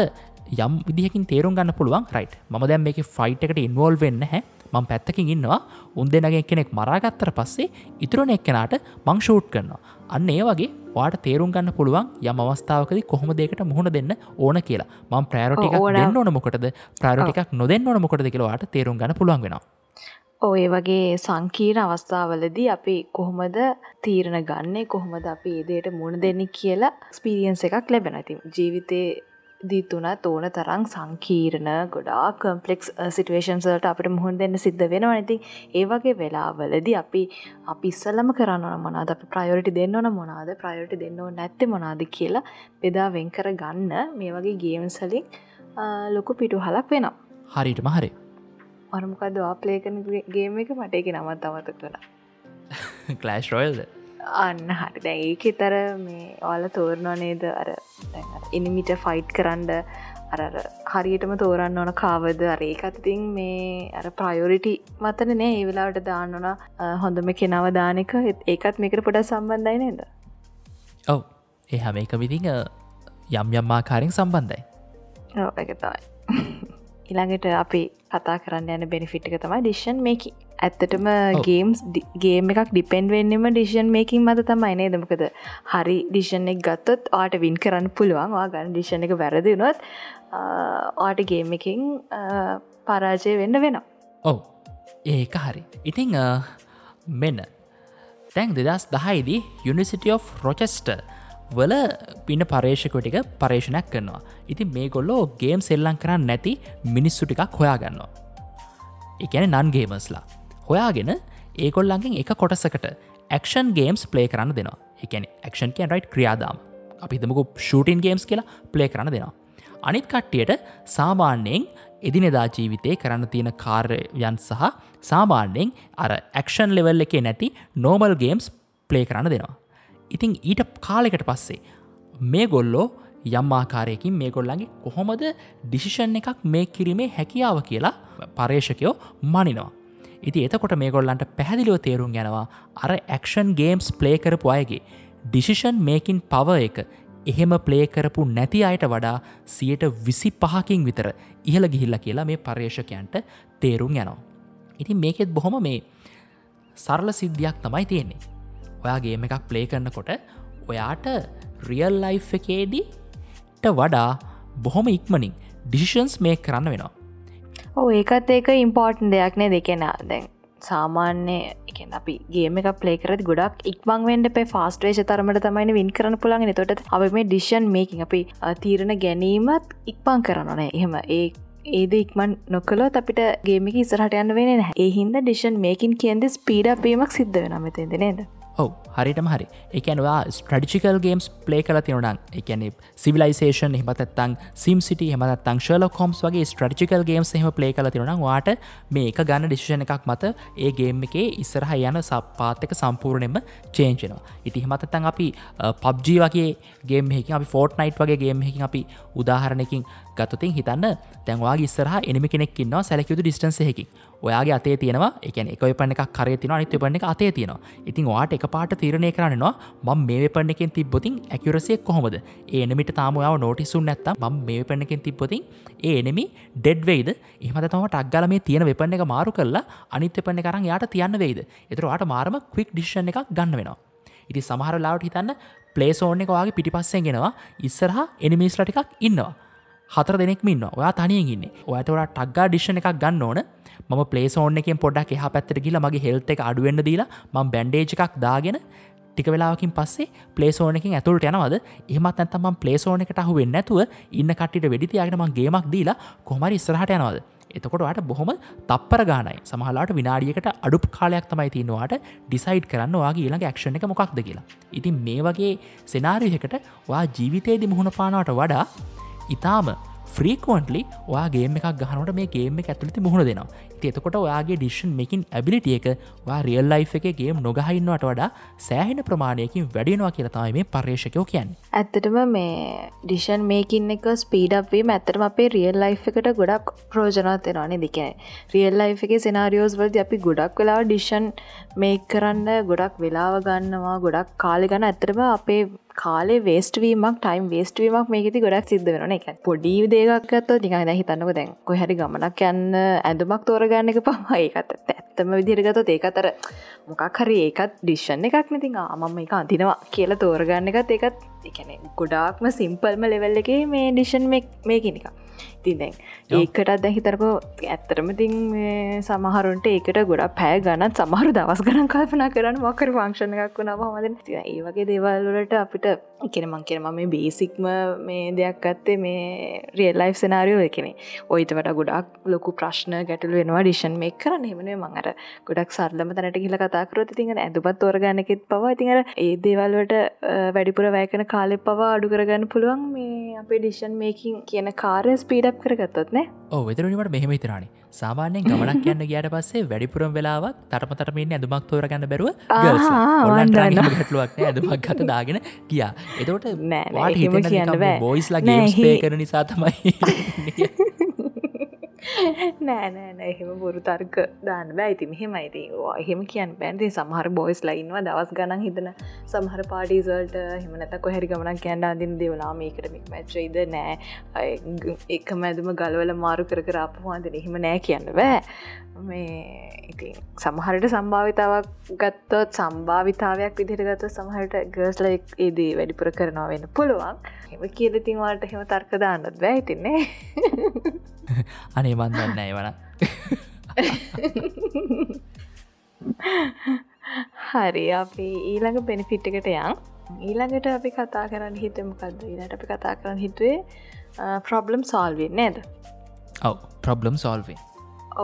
යම් විදිහකින් තේරුම් ගන්න පුළුවන්. රයිට් ම දැම් මේ ෆයිට් එකට ඉන්වෝල් වෙන්න හැ මං පැත්තකින් ඉන්නවා. උන් දෙනගෙන් කෙනෙක් මරාගත්තර පස්සේ ඉතුරන එක්කෙනට මං ෂූට් කරනවා. අන්න ඒ වගේ වාට තේරුම් ගන්න පුළුවන් යම අවස්ථාවකද කොහොම දෙකට මුහුණ දෙන්න ඕන කියලා. මං ප්‍රෑරෝටි දෙන්න ඕන මොකටද? ප්‍රාරටිකක් නොදෙන්න ඕන මොකටද කියලවාට තේරුම් ගන්න පුළුවන් වෙනවා. ඔය වගේ සංකීර්ණ අවස්ථාවලදී අපි කොහොමද තීරණ ගන්නේ? කොහොමද අපි ඒදයට මුණ දෙන්න කියලා ස්පීරියන්ස එකක් ලැබෙන ඇති ජීවිතය දීතුනත් ඕන තරං සංකීරණ ගොඩා කම්පලෙක්ස් සිටුවේෂන්සලට අපට මුහුණ දෙන්න සිද්ධ වෙනවා. ඇති ඒ වගේ වෙලාවලද අපි අපි ඉස්සල්ලම කරන්න මොනාද අපි ප්‍රයෝරිටි දෙන්න ඕන මොනාද ප්‍රයෝටි දෙන්න නැත්ත මොනාද කියලා බෙදා වෙන්කර ගන්න මේ වගේ ගේම්සලින් ලොකු පිටු හලක් වෙනවා. හරිටම හරි. අරමකද ආපලේකන ගේම එක? මට එක නමත් අමත කළ කලෑශ් රොයල්ද අන්න හරි. දැ ඒක තර මේ ඔල තෝරනවා නේද? අර ඉනිමිට ෆයිට් කරන්ඩ අර හරියටම තෝරන්න ඕන කාවද? අර ඒකත්තින් මේ අර ප්‍රයෝරිටි මතන නෑ ඒ වෙලාවට දාන්නන හොඳම කෙනව දානක ඒකත් මේකට පොඩ සම්බන්ධයි නේද? ඔව්. ඒ හැම එක විදිඟ යම් යම්මාකාරෙන් සම්බන්ධයි. එකතයි ඉළඟට <laughs> අපි කතා කරන්න යන බෙනිෆිට්ක තමයි ඩිෂන් මේකි ඇත්තටම ගේම්ස් ගේම එකක් ඩිපෙන්ඩ් වෙන්නම ඩිෂන් මේකින් මත තමයි නේ දමකද හරි ඩිෂන් එක ගත්තොත් ආට වින් කරන්න පුළුවන්. වා ගන්න ඩිෂන් එක වැරදිනොත් ආට ගේම එකින් පරාජය වෙන්න වෙනවා. ඔව් ඒක හරි. ඉතිං මෙන්න. තැන් දෙදස් දහයිදී යුනිසිට of රොචෙස්ට වල පින පර්ේෂකොටික පර්ේෂණයක් කරනවා. ඉතින් මේ ගොල්ලෝ ගේම් සෙල්ලං කරන්න නැති මිනිස්සු ටිකක් හොයාගන්නවා. එකැන නන්ගේමස්ලා හොයාගෙන ඒකොල්ලන්ගෙන් එක කොටසකට ඇක්ෂන් ගේම්ස් ප්ලේ කරන්න දෙනවා. එකන ක්ෂන් කන් රයිට් ක්‍රියාදාම. අපි දමකු ෂූටන් ගේම්ස් කියලා ප්ලේ කරන්න දෙනවා. අනිත් කට්ටියට සාමාන්‍යයෙන් එදිනෙදා ජීවිතය කරන්න තියෙන කාර්යයන් සහ සාමාන්‍යයෙන් අර ඇක්ෂන් ලෙවල් එකේ නැති නෝමල් ගේම්ස් ප්ලේ කරන්න දෙනවා. ඉතිං ඊට කාලෙකට පස්සේ මේ ගොල්ලෝ යම් ආකාරයකින් මේ ගොල්ලන්ගේ කොහොමද ඩිසිෂන් එකක් මේ කිරීමේ හැකියාව කියලා පර්ේෂකයෝ මනිනවා. ඉති එතකොට මේ ගොල්ලන්ට පැහැදිලිව තේරුම් ගැනවා අර ඇක්ෂන් ගේම්ස් ප්ලේ කරපු අයගේ ඩිසිෂන් මේකින් පව එක එහෙම ප්ලේ කරපු නැති අයට වඩා සියට විසි පහකින් විතර ඉහළ ගිහිල්ල කියලා මේ පර්යේෂකයන්ට තේරුම් යනවා. ඉතින් මේකෙත් බොහොම මේ සරල සිද්ධියක් තමයි තියෙන්නේ. ඔයාගේම එකක් ප්ලේ කරනකොට ඔයාට රියල් ලයි් එකේදීට වඩා බොහොම ඉක්මනින් ඩිසිෂන්ස් මේ කරන්න වෙනවා ඕ ඒකත් ඒක ඉම්පෝර්ටන් දෙයක්නේ දෙකෙන දැන් සාමාන්‍ය එක අපි ගේම එක පලේකරත් ගොඩක් ඉක්මං වෙන්ඩ පේ ෆාස්ට වේශ තරමට තමයි වින් කරන පුළන් තොට අප මේ ඩිෂන් මේකින් අපි තීරණ ගැනීමත් ඉක්පං කරනනේ එහෙම ඒ ඒද ඉක්මන් නොකලොත් අපිට ගේමික ඉසරහට යන්න වෙන ඒ හින්ද ඩිෂන් මේකින් කියන්ද ස්පීඩ පීමක් සිද්ධ වෙන මෙතෙද නේද? ඔව හරිටම හරි. එකනවා ස්ට්‍රඩිකල් ගේම්ස් ප්ලේ කල තිවුණන් එකන සිවිලයිසේෂන් එහමතත්තං සිම්සිට හමතන් ශල කොම්ස් වගේ ස්ට්‍රටිකල් ගේම්ස් එහම ප්ලේ කල තිරුණ වාට මේ එක ගන්න ඩිසිෂණ එකක් මත ඒ ගේම් එකේ ඉස්සරහ යන සප්පාතක සම්පූර්ණයම චේන්චෙනවා ඉති හමතත්තන් අපි පබ්ජී වගේ ගේම් හකින් අපි ෆෝට් නයිට් වගේ ගේම් හකින් අපි උදාහරණකින් ගතතින් හිතන්න තැන්වාගේ ඉස්සරහ එනිමි කෙනෙක්කින්නවා සැලකියුතු ඩිස්ටන්සයකි ඔයාගේ අතේ තියෙනවා. එකන එක පන එක කරේ තින අනිත පන එක අතේ තියෙනවා. ඉතින් වාට එක පාට තීරණය කරන්නවා ම මේ පන්න එකෙන් තිබ්බොතින් ඇකුරසේ කොහොමද? ඒනමිට තාමාව නෝටිසුන් නැත්තම් ම මේ පන්න එකෙන් තිබ්බොතින් ඒ එනෙමි ඩෙඩ්වෙයිද එහමත තම ටක්ගල මේ තියෙන වෙපන්න එක මාරු කරලා අනිත්‍ය පන්න කරන්න යාට තියන්න වෙයිද? එතරවාට මාරම ක්වික් ඩිෂන් එකක් ගන්න වෙනවා. ඉති සමහර ලාවට හිතන්න පලේසෝන් එක වගේ පිටිපස්සෙන් ගෙනවා ඉස්සරහ එනිමිස්ල ටිකක් ඉන්නවා. හතර දෙනෙක් ඉන්න ඔයා තනියෙන් ඉන්න. ඔයට ොට ටක්ගා ඩිෂණ එකක් ගන්න ඕන. ම පලේසෝන් එකෙන් පොඩක් එහ පැත්තර ගිල මගේ හෙල්ත එක අඩුවෙන්න්න දීලා ම බැන්ඩේජ් එකක් දාගෙන ටික වෙලාකින් පස්සේ පලේසෝනකින් ඇතුළට යනවද? එහමත් ඇතම පලේසෝන එකට අහු වෙන්න ඇතුව ඉන්න කටට වෙඩිතියාගෙනම ගේමක් දීලා කොමරි ඉස්සරහට යනවද? එතකොටට බොහොම තප්පර ගානයි. සමහලාට විනාඩියකට අඩුප කාලයක් තමයි තින්නවාට ඩිසයිඩ් කරන්න වගේ ඊළඟ ක්ෂණ එක මොකක්ද කියලා. ඉතින් මේ වගේ සෙනාරියකට වා ජීවිතයේදි මුහුණ පානවට වඩා ඉතාම ෆ්‍රීකෝන්ටලි ඔයාගේම එකක් ගහනට මේ ගේම එක ඇතුළති මුහුණ දෙනවා. එතකොට ඔයාගේ ඩිෂන් මකින් ඇබිලිටිය එක වා රියල් ලයි් එකගේම් නොගහන්නවට වඩා සෑහෙන ප්‍රමාණයකින් වැඩියනවා කියලතයි මේ පර්ේෂකයෝ කියන්න. ඇත්තටම මේ ඩිෂන් මේකින් එක ස්පීඩක්වීම ඇතරම අපේ රියල් ලයි් එකට ගොඩක් ප්‍රෝජනත්වෙනවානේ දෙකන රියල් ලයි් එක සෙනාරියෝස් වලද අපි ගොඩක් වෙලා ඩිෂන් මේ කරන්න ගොඩක් වෙලාව ගන්නවා ගොඩක් කාලි ගන්න. ඇතරම අපේ කාලේ වේස්ටවීමක් ටයිම් වේස්ටවීමක් මේකති ගොඩක් සිද්ධ වෙන එක පොඩි දේගත්ත නික හිතන්නක දැන් කොහැරි ගමනක් යන්න ඇඳුමක් තෝරගන්න එක පමා ඒකත් ඇත්තම විදිරගතොත් ඒක අතර මොකක් හරි ඒකත් ඩිශ්ෂන් එකක් නතින් ආමම එක අඳනවා කියලා තෝරගන්න එකත් ඒකත් එකන. ගොඩාක්ම සිම්පල්ම ලෙවල් එක මේ ඩිෂන් මේකිනික තිදැන් ඒකටත් දැ හිතරකෝ ඇත්තරම තින් සමහරුන්ට ඒකට ගොඩ පෑ ගණත් සමහරු දවස් ගන කල්පනා කරන්න මකර වංක්ෂණ එකක් වුණ හමද ඒ වගේ දේවල්ලට අපිට එකන මං කියෙන මේ බේසික්ම මේ දෙයක් ගත්තේ මේ රියල් ලයි් සනාරියෝ එකනෙ ඔයිට වට ගොඩක් ලොකු ප්‍රශ්න ගැටලු වෙනවා ඩිෂන් මේ කරන්න. හෙමනේ මංර ගොඩක් සරලම තැනට කියල කතාකරොත් තිඟ ඇඳපත් තෝරගන්නකෙත් පවා තිඟර ඒ දේවල්වට වැඩිපුර වැෑකන කාලෙ පවා අඩු කරගන්න පුළුවන් මේ අපේ ඩිෂන් මේකින් කියන කාරය ස්පීඩප් කරගත්තොත් නෑ? ඕ වෙදරනිට මෙහෙම තරනේ සාමාන්‍යයෙන් ගමනක් යන්න ගයාට පස්සේ වැඩිපුරම් වෙලාවක් තරමතරමන්න ඇඳුමක් තෝරගන්න බැරුව හැටලුවක් ඇඳුමක් ගත දාගෙන කියා එතකොට නෑ එහෙම කියන්න බෑ. බෝයිස්ලා කර නිසා තමයි <laughs> නෑනෑන එහෙම බොරු තර්ක දාන්න බෑ. ඉති මෙහෙම ඉති එහෙම කියන්න බැන්ති සමහර බොයිස් ලයින්වා දවස් ගණන් හිතන සමහර පාඩිසල්ට හෙම නැතක හැරි ගමනක් කියන්න අදින් දෙවලා මේකටමික් මැච්චයිද නෑ. එක මැදුම ගලවල මාරු කර කරාපුවාද එහෙම නෑ කියන්න බෑ. මේ ඉති සමහරට සම්භාවිතාවක් ගත්තොත් සම්භාවිතාවයක් විදිහට ගත්ත සමහට ගර්ස්ල ඒදී වැඩිපුර කරනවා වෙන්න පුළුවන්. හෙම කියලතින්වාට හෙම තර්ක දාන්නත් බෑ. ඉතින්නේ <laughs> අනේ මන්දන්න වන හරි අපි ඊළඟ බෙනිෆිට් එකට යන්. ඊළඟට අපි කතා කරන්න හිතමකක්ද ඊලට අපි කතා කරන්න හිතුවේ ප්‍රබ්ලම් සෝල්වෙන් නේද? ඔව ප්‍රබ්ලම් සෝල්වෙන්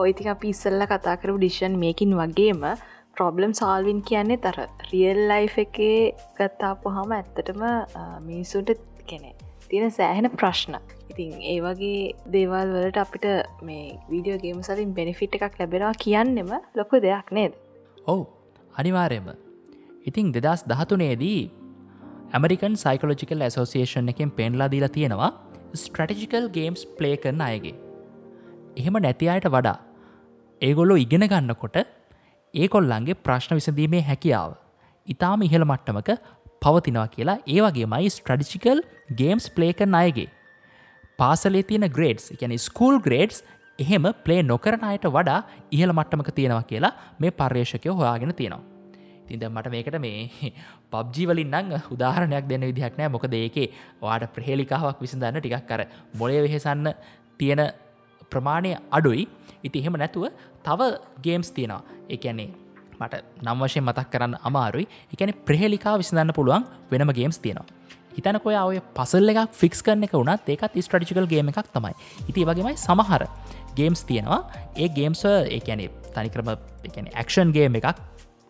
ඔයිතික පිස්සල්ල කතා කරු ඩිෂන් මේකින් වගේම ප්‍රොබ්ලම් සාල්වින් කියන්නේ තර රියල් ලයි් එකේ ගත්තාපු හම ඇත්තටම මිනිසුන්ට කෙනෙ තියෙන සෑහෙන ප්‍රශ්න ඉතින් ඒ වගේ දේවල් වලට අපිට මේ වීඩියෝ ගේම සලින් බෙනිෆිට් එකක් ලැබෙනවා කියන්නෙම ලොක දෙයක් නේද? ඔවු අනිවාරයම ඉතිං දෙදස් දහතුනේදී ඇමරිකන් සයිකලෝජිකල් ඇසෝසිේෂන් එකෙන් පෙන්ලා දීලා තියෙනවා ස්ට්‍රටජිකල් ගේම්ස් ප්ලේ කරන අයගේ. එහෙම නැති අයට වඩා ඒගොල්ලො ඉගෙන ගන්නකොට ඒකොල්ලන්ගේ ප්‍රශ්න විසඳීමේ හැකියාව ඉතාම ඉහළ මට්ටමක පවතිනවා කියලා ඒවගේමයි ස්ට්‍රඩිචිකල් ගේම්ස් ප්ලේකරන අයගේ. පාසලේ තියෙන ග්‍රේඩ්ස් ගැන ස්කූල් ග්‍රේඩ්ස් එහෙම ප්ලේ නොකරන අයට වඩා ඉහළ මට්ටමක තියෙනවා කියලා මේ පර්යේෂකයෝ හොයාගෙන තියෙනවා. තින්ද මට මේකට මේ <laughs> පබ්ජීවලින් නං උදාහරණයක් දෙන්න විදිහක් නෑ. මොක දේකේ වාට ප්‍රහේලිකාවක් විසඳන්න ටිකක් කර මොලය වෙහෙසන්න තියෙන ප්‍රමාණය අඩුයි. ඉති එහෙම නැතුව තව ගේම්ස් තියෙනවා. එකන්නේ මට නම් වශයෙන් මතක් කරන්න අමාරුයි. එකන ප්‍රහේලිකා විසඳන්න පුළුවන් වෙනම ගේම්ස් තියෙනවා. හිතනකොය ඔය පසල් එකක් ෆික්ස් කරන එක වුණත් ඒකත් ස්ට්‍රටිකල් ගේම එකක් තමයි. ඉති වගේමයි සමහර ගේම්ස් තියෙනවා. ඒ ගේම්ස ඒැනේ තනික්‍රම ඇක්ෂන් ගේම එකක්.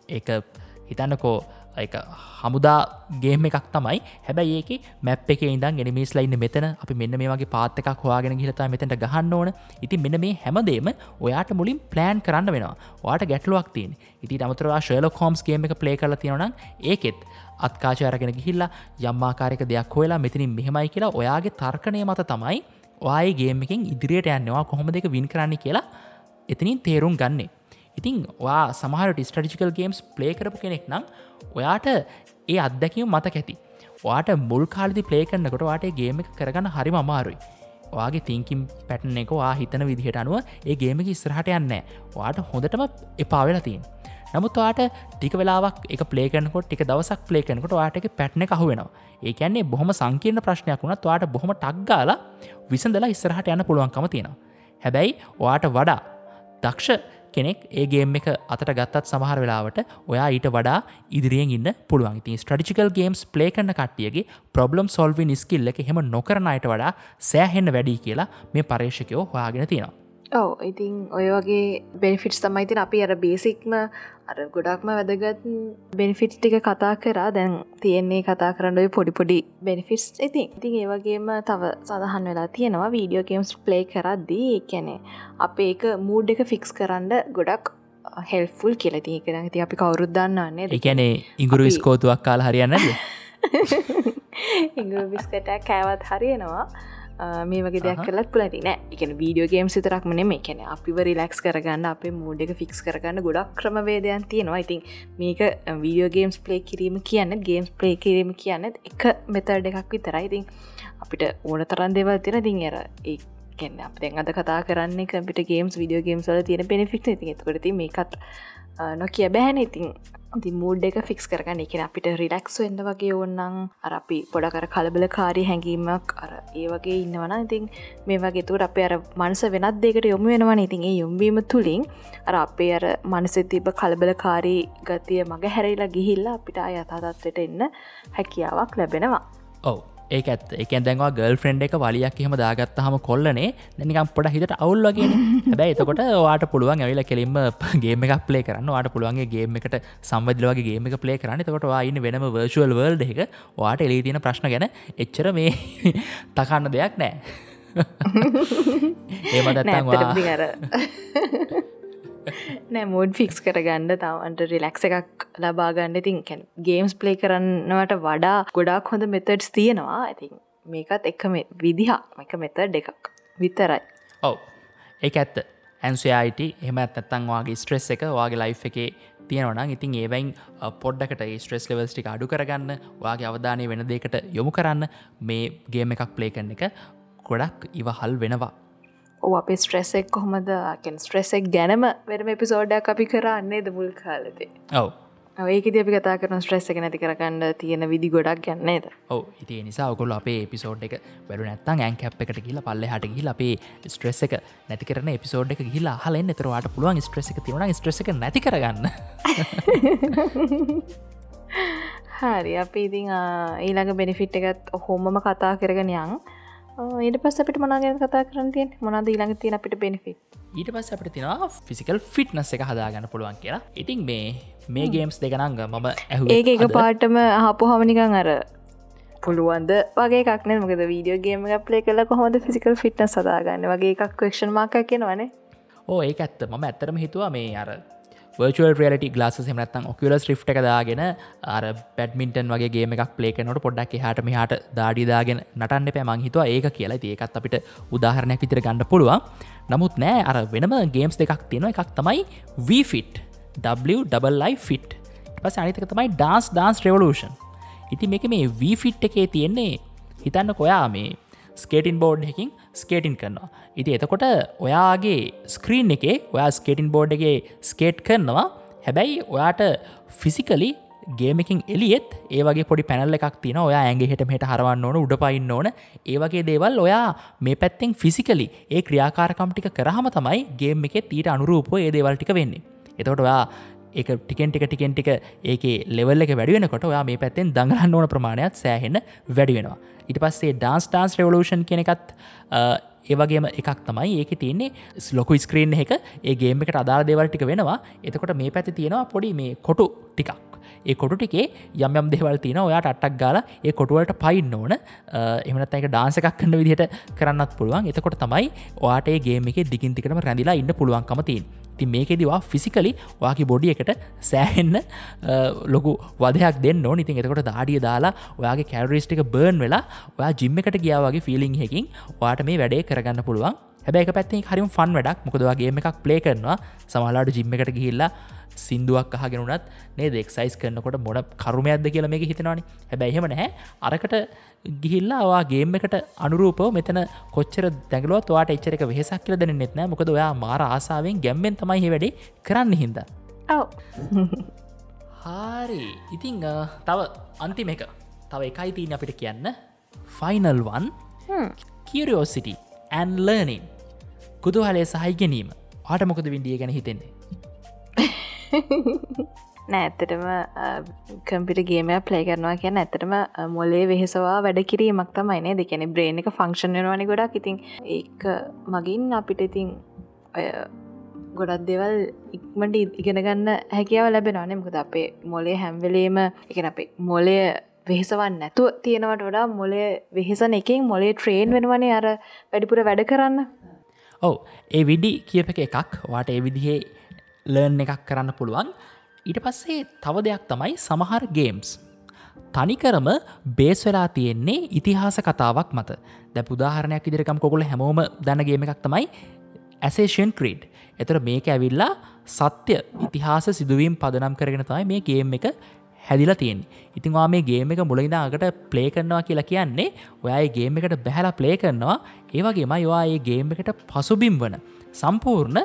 ඒ හිතන්නකෝ එක හමුදා ගේම එකක් තමයි. හැබැයි ඒක මැප් එක ඉදන් එනිමිස් ලයින්න මෙතන අපි මෙන්න මේ වගේ පාත් එකක් හවාගෙන ගිලතා මෙතැට ගහන්න ඕන. ඉති මෙන්න මේ හැමදේම ඔයාට මුලින් ප්ලෑන් කරන්න වෙනවා. වාට ගැටලුවක් තින් ඉති අමතරවා ශල කෝම්ස් ගේම එක ප්ලේ කල තියෙනන ඒකෙත් අත්කාචාරගෙන ගිහිල්ලා යම්මාකාරක දෙයක් හොලා මෙතිනින් මෙහෙමයි කියලා ඔයාගේ තර්කණය මත තමයි ඔයගේ ගේමකින් ඉදිරියට යන්නවා කොහොම දෙක වින් කරන්න කියලා එතනින් තේරුම් ගන්නේ. ඉතින් වා සමහට ස්ටටිකල් ගේම්ස් ප්ලේ කරපු කෙනෙක් නම් ඔයාට ඒ අත්දැකීම මතක ඇති. වාට මුල් කාලදි ප්ලේ කරන්නකොට වාට ගේම එක කරගන්න හරිම අමාරුයි. වාගේ තිංකින් පැටන එක වා හිතන විදිහට අනුව ඒ ගේමක ඉස්රහට යන්න වාට හොඳටම එපාවෙලා තින් නමුත්වාට ටික වෙලාවක් එක පලේකනකොට ටික දවසක් පලේකනකොට වාට එක පැට්න කහු වෙනවා ඒකැන්නේ බොහොම සංකීර්ණ ප්‍රශ්නයක් වුණත් වාට බොහොම ටක්ගාල විසඳලා ඉස්සරහට යන්න පුළුවන්කම තියෙනවා. හැබැයි වාට වඩා දක්ෂ කෙනෙක් ඒගේම් එක අතට ගත්තත් සමහර වෙලාවට ඔයා ඊට වඩා ඉදිරියෙන් ඉන්න පුළුවන්. ති ස්ට්‍රටිකල් ගේම්ස් ප්ලේ කරන කට්ටියගේ ප්‍රබ්ලම් සොල්වි නිස්කිල්ල එක හෙම නොකරනයට වඩා සෑහෙන්න වැඩි කියලා මේ පර්ේෂකයෝ හොයාගෙන තියෙනවා. ඔව ඉතින් ඔය වගේ බෙනිෆිට්ස් තමයිතින් අපි අර බේසික්ම අර ගොඩක්ම වැදගත් බෙනිෆිට් ටික කතා කරා. දැන් තියෙන්නේ කතා කරන්න ඔය පොඩිපොඩි බෙනිෆිටස් ඉතින් ඉතින් ඒවගේම තව සඳහන් වෙලා තියෙනවා. වීඩියෝ ගේම්ස් ප්ලේ කරද්දී එකැනෙ අප ඒක මූඩ් එක ෆික්ස් කරන්න ගොඩක් හෙල්ෆුල් කියලති එකන ති අපි කවරුද්දන්නන්නේ එකැනේ ඉගුරු ස්කෝතුවක් කාල හරියන්නද <laughs> ඉංග්‍ර බිස්කටක් කෑවත් හරියනවා මේ වගේ දෙයක් කලත් පුලති නෑ. එකන වීඩියෝ ගේම් සිතරක්ම නෙම එකන අපිව රිලක්ස් කරගන්න අපේ මූඩ් එක ෆික්ස් කරගන්න ගොඩක් ක්‍රමවේදයන් තියෙනවා. ඉතින් මේක වීඩියෝ ගේම්ස් ප්ලේ කිරීම කියන්න ගේම්ස් ප්ලේ කිරීම කියන්න එක මෙතඩ එකක් විතරයි. ඉතින් අපිට ඕන තරන් දෙවල් තින තින් ඇර කැන්න අප දැන් අද කතා කරන්නේ කම්පිට ගේම්ස් විඩියෝ ගේම්ස් වල තියෙන පෙනිෆික් ති එතකොට මේකත් නොකිය බැහැන ඉතින් ති මූඩ් එක ෆික්ස් කරගන්න. එක අපිට රිලක්ස් වෙන්න වගේ ඕන්නන් අර අපි පොඩකර කලබල කාරී හැඟීමක් අර ඒ වගේ ඉන්නවන ඉතින් මේ වගේ. තුර අපේ අර මනස වෙනත් දෙකට යොමු වෙනවන. ඉතින් ඒ යොම්වීම තුළින් අර අපේ අර මනසෙ තිබ කලබල කාරී ගතිය මඟ හැරයිලා ගිහිල්ලා අපිට අයථතත්වට එන්න හැකියාවක් ලැබෙනවා. ඔව. ඒ ඇත් එක දැන්වා ගල් ෆ්‍රෙන්ඩ් එක වලියක් එහෙම දාගත්ත හම කොල්ලනේ නැනිකම් පොඩ හිට අවුල් වගේ හැබැයි එතකොට වාට පුළුවන් ඇවිල කෙලින්ම <laughs> ගේම එකක් පලේ කරන්න. වාට පුළුවන්ගේ ගේම එකට සම්බදලවගේ ගේම එක පලේ කරන්න. තකොට වායින්න වෙනම වර්ශුවල් වර්ල්ඩ එක වාට එලී තියෙන ප්‍රශ්න ගැන එච්චර මේ <laughs> තකන්න දෙයක් <laughs> නෑ අර <laughs> නෑ මෝඩ් ෆික්ස් කරගන්න තවන්ට රිලක්ස එකක් ලබාගන්න ඉතින් ගේම්ස් පලේ කරන්නවට වඩා ගොඩක් හොඳ මෙතඩ්ස් තියෙනවා. ඇතින් මේකත් එක විදිහක් එක මෙතඩ් එකක් විතරයි. ඔව්. ඒ ඇත්ත. ඇන්සයිට එම ඇත්තත්තන් වගේ ස්ට්‍රෙස් එක වගේ ලයි් එකේ තියෙනවන ඉතින් ඒවයින් පොඩ්ඩකට ස්ට්‍රෙස් ලෙවල්ස්ටික අඩු කරගන්න වගේ අවධානය වෙන දෙකට යොමු කරන්න මේ ගේම එකක් පලේ කරන එක ගොඩක් ඉවහල් වෙනවා. ඕ අප ස්ට්‍රෙසෙක් කොහොමද ස්ට්‍රෙසෙක් ගැනම වෙරම එපිසෝඩ්ඩක් අපි කරන්නේ ද මුල් කාලතේ ඔව. ඒක අපි කතා කරන ස්ට්‍රෙස් එක නැති කරගන්න තියෙන විදි ගොඩක් ගැන්නේද ඔව ඉති නිසා ඔකොල අපේ එපිසෝඩ් එක වැඩු නැත්තන් ඇන් කැප් එකට කියලා පල්ල හට ගිල අපේ ස්ට්‍රෙස් එක නැති කරන එපිසෝඩ් එක ගිලා හලෙන් එතරවාට පුළුවන් ස්ට්‍රෙස් එක තිවන ස්ට්‍රෙස් එක නැති කරගන්න. <laughs> හරි අපි ඉතින් ඊළඟ බෙනිෆිට් එකත් හොමම කතා කරගෙන යන් ඊට පස් අපිට මනාගෙන කතා කරතියෙන් මොනද ඊළඟ තියෙන අපිට බෙනිෆිට් ඊට පස් අපට තිෙනවා ෆිසිකල් ෆිට්නස් එක හදාගන්න පුළුවන් කියලා. ඉතින් මේ මේ ගේම්ස් දෙකනංග මම ඇහ ඒක එක පාටම හපු හමනිකං අර පුළුවන්ද? වගේ එකක්න මකද වීඩියෝ ගේම පලේ කල කොහොද ෆිසිකල් ෆිට්න සදාගන්න වගේ එකක් කක්ෂන් මාක කියෙනවනේ ඕ ඒ ඇත්ත. මම ඇත්තරම හිතුවා මේ අර වර්ල් රියලට ගලාස හමනත්තන් ඔකුලස් රිට් එක දාගෙන අර පැඩමින්ටන් වගේ ගේම එකක් පලේකනොට පොඩ්ඩක් හට මෙහට දාඩිදාගෙන නටන්න පැමං හිතුව. ඒක කියලා ඒකත් අපිට උදාහරණයක් විතර ගන්න පුළුවන්. නමුත් නෑ අර වෙනම ගේම්ස් දෙකක් තියෙන එකක් තමයි වෆිට් WLI ෆිට් පස අනිතක තමයි ඩාන්ස් ඩාන්ස් රෙවලූෂන් ඉති මේක මේ වෆිට් එකේ තියෙන්නේ හිතන්න කොයා මේ ස්කේටින් බෝඩ් එකින් ස්කේටින් කරනවා. ඉති එතකොට ඔයාගේ ස්ක්‍රීන් එකේ ඔයා ස්කේටින් බෝඩ් එකගේ ස්කේට් කරනවා. හැබැයි ඔයාට ෆිසිකලි ගේමකින් එලියෙත් ඒවගේ පොඩි පැනල්ල එකක් තින ඔයා ඇගේ හට හට හරවන්න ඕන උඩ පයින්න ඕන. ඒවගේ දේවල් ඔයා මේ පැත්තෙන් ෆිසිකලි ඒ ක්‍රියාකාරකම්ටික කරහම තමයි ගේම් එක ඊට අනුරූපෝ ඒ දේවල්ටික වෙන්නේ. එතකොට ඔයා එක ටිකෙන් ටික ටිකෙන් ටික ඒක ලෙවල් එක වැඩිවෙනකොට ඔයා මේ පැත්තෙන් දඟලන්න ඕන ප්‍රමාණයක් සෑහෙන වැඩි වෙනවා. ඉට පස්සේ ඩාන්ස් ටාන්ස් රවලූෂන් කෙනෙකත් ඒවගේම එකක් තමයි ඒක තියන්නේ ස්ලොකු ස්ක්‍රීන් එක. ඒගේම එකට අදාර දෙවල්ටික වෙනවා. එතකොට මේ පැති තියෙනවා පොඩි මේ කොටු ටිකක්. ඒ කොටු ටිකේ යම් යම් දෙවල් තින ඔයාට අටක් ගාල ඒ කොටුවලට පයින්න ඕන. එමනත් එක ඩාන්ස එකක් කන්න විදිහට කරන්නත් පුළුවන්. එතකොට තමයි වාට ගේ එක දිගින්තිකටම රැඳලා ඉන්න පුළුවන්කම තින් ති මේකෙදවා ෆිසිකලි වාකි බොඩි එකට සෑහෙන්න ලොකු වදයක් දෙන්න ඉතින් එතකොට දාඩිය දාලා ඔයාගේ කැරරිස්ටික බර්න් වෙලා ඔයා ජිම්ම එකට ගියාවගේ ෆිලිං හැකින් වාට මේ වැඩේ කරගන්න පුළුවන්. හැබැයි පැත්ති හරිම ෆන් වැඩක්. මොකදවාගේ එකක් ප්ලේ කරනවා. සමලාට ජිම්ම එකට ගිහිල්ලා සිින්දුවක් අහගෙනුනත් නේ දෙක්සයිස් කරනකොට මොඩ කරුමයක්ද කියලා මේක හිතනවානි. හැබැයිහෙම නැහැ. අරකට ගිහිල්ලා ගේම් එකට අනුරූපව මෙතන කොච්චර දැගලුවත් වාට එච්චර එක වෙහසක් කියල දෙන නෙත්න මොකද ඔයා මාර ආසාාවෙන් ගැම්මෙන් තමයි වැඩි කරන්න හින්ද. හාරි. ඉතිං තව අන්තිම එක. තව එකයි තිීන අපිට කියන්න. ෆයිනල්වන් කියරියෝසිටි ඇන් ලර්නින් කුදුහලේ සහහි ගැනීම ආට මොකද විඩිය ගැන හිතෙන්නේ <laughs> නෑ ඇත්තටම කම්පිට ගේම ප්ලේ කරනවා කියන්න ඇත්තටම මොලේ වෙහෙසවා වැඩ කිරීමක් තමයිනේ දෙකැන බ්‍රේන් එක ෆංක්ෂන් වෙනවානි ගොඩක්. ඉතින් ඒ මගින් අපිට ඉතින් ගොඩක් දෙවල් ඉක්මට ඉගෙන ගන්න හැකියාව ලැබෙනවානේ. මොකද අපේ මොලේ හැම්වෙලේම එකන අපේ මොලය වෙහෙසවන්න නැතුව තියෙනවට වඩා මොලේ වෙහෙසන එකින් මොලේ ට්‍රේන් වෙනවනේ අර වැඩිපුර වැඩ කරන්න. ඔව. ඒ විඩි කියප එකක්. වාට ඒ විදිහේ ලර්න් එකක් කරන්න පුළුවන්. ඊට පස්සේ තව දෙයක් තමයි සමහර ගේම්ස්. තනිකරම බේස් වෙලා තියෙන්නේ ඉතිහාස කතාවක් මත. දැ පුදාහරණයක් ඉදිරිකම් කොකුල හැමෝම දැනගේම එකක් තමයි ඇසේෂන් ක්‍රීඩ් එතර මේක ඇවිල්ලා සත්‍ය ඉතිහාස සිදුවීම් පදනම් කරගෙන තමයි මේ ගේම් එක හැදිලා තියෙන් ඉතින් වා මේ ගේම එක මුලහිදාකට ප්ලේ කරනවා කියලා කියන්නේ ඔයයි ගේම එකට බැහලා ප්ලේ කරනවා. ඒවගේම යවා ඒ ගේම් එකට පසුබිම් වන සම්පූර්ණ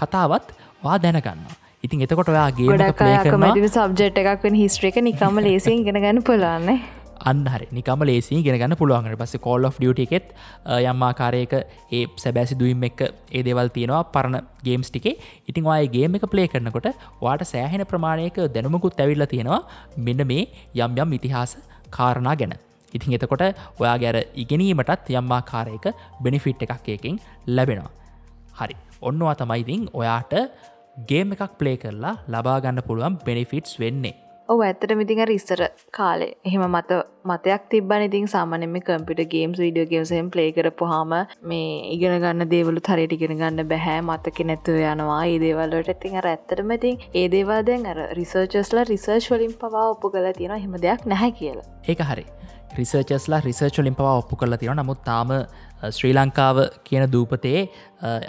කතාවත් වා දැනගන්නවා. ඉතින් එතකොට ඔයා ගේම ප්ලේ කරනවා. ගොඩක්මතිම සබ්ජෙට් එකක් වෙන හිස්ට්‍රේක නිකම ලේසින් ගෙන ගන්න පුලාන්නේ අන්හරි නිකම ලේසි ගෙනගන්න පුළුවන්ට පස්ස කෝල් of ඩියට එකෙත් යම්මාකාරයක ඒ සැබැසි දුවම් එක් ඒ දෙවල් තියෙනවා පරණ ගේම්ස් ටිකේ. ඉතින් අය ගේම එක ප්ලේ කරනකොට වාට සෑහෙන ප්‍රමාණයක දැනුමකුත් ඇවිල්ල තියෙනවා. මෙන්න මේ යම් යම් ඉතිහාස කාරණා ගැන. ඉතින් එතකොට ඔයා ගැර ඉගෙනීමටත් යම්මාකාරයක බෙනිෆිට් එකක් එකකින් ලැබෙනවා. හරි. ඔන්නවා තමයිඉතින් ඔයාට ගේම එකක් ප්ලේ කරලා ලබාගන්න පුළුවන් බෙනිෆිටස් වෙන්නේ. ඔ ඇත්තට මිතින් ඉස්සර කාලේ එහෙම මත මතයක් තිබන ඉතින් සාමනෙම කම්පිට ගේම්ස් විඩියෝ ගේම්සයෙන් ප්ලේ කරපු හාම මේ ඉගෙන ගන්න දේවලු හරියට ඉගෙන ගන්න බැහැ මතක නැතුව යනවා. ඒ දේවල්ලට ඉතින් අර ඇත්තටම ඉතින් ඒ දේවාදෙන් අර රිසර්චස්ලා රිසර්ච් වලින් පවා ඔප්පු කළ තියෙන හෙම දෙයක් නැහැ කියලා. ඒක හරි රිසර්චස්ලා රිසර්ච් වලින් පවා ඔප්පු කළ තියෙන නමුත් තාම ශ්‍රී ලංකාව කියන දූපතේ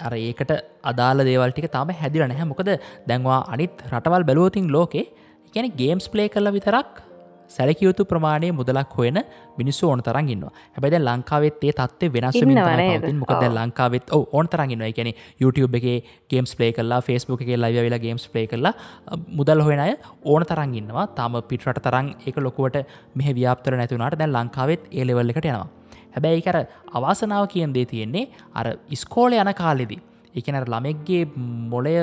අර ඒකට අදාල දේවල්ටික තාම හැදිල නැහැ. මොකද දැන්වා අනිත් රටවල් බැලෝතින් ලෝකේ ගැන ගේම්ස් ප්ලේ කල විතරක් සැලකයුතු ප්‍රමාණය මුදලක් හොයන මිනිස්සු ඕන තරගන්න හැබැද ලංකාවෙත් ඒ තත්ේ වෙනස් මොකද ලංකාවෙත් ඕන තරගන්න ගැන YouTube එක ගේම්ස් ප්ලේ කලා ෆස්බුක් එක ලයිව වෙලා ගේම්ස් ප්ලේ කරලා මුදල් හොෙන අය ඕන තරගන්නවා තම පිටට තරන් එක ලොකුවට මෙහ ව්‍යාපතර නැතුනාට දැන් ලංකාවෙත් ඒලෙවල් එකට යනවා. හැබැයි කර අවාසනාව කියෙන් දේ තියෙන්නේ අර ඉස්කෝල යන කාලෙදී එකනර ළමෙක්ගේ මොලය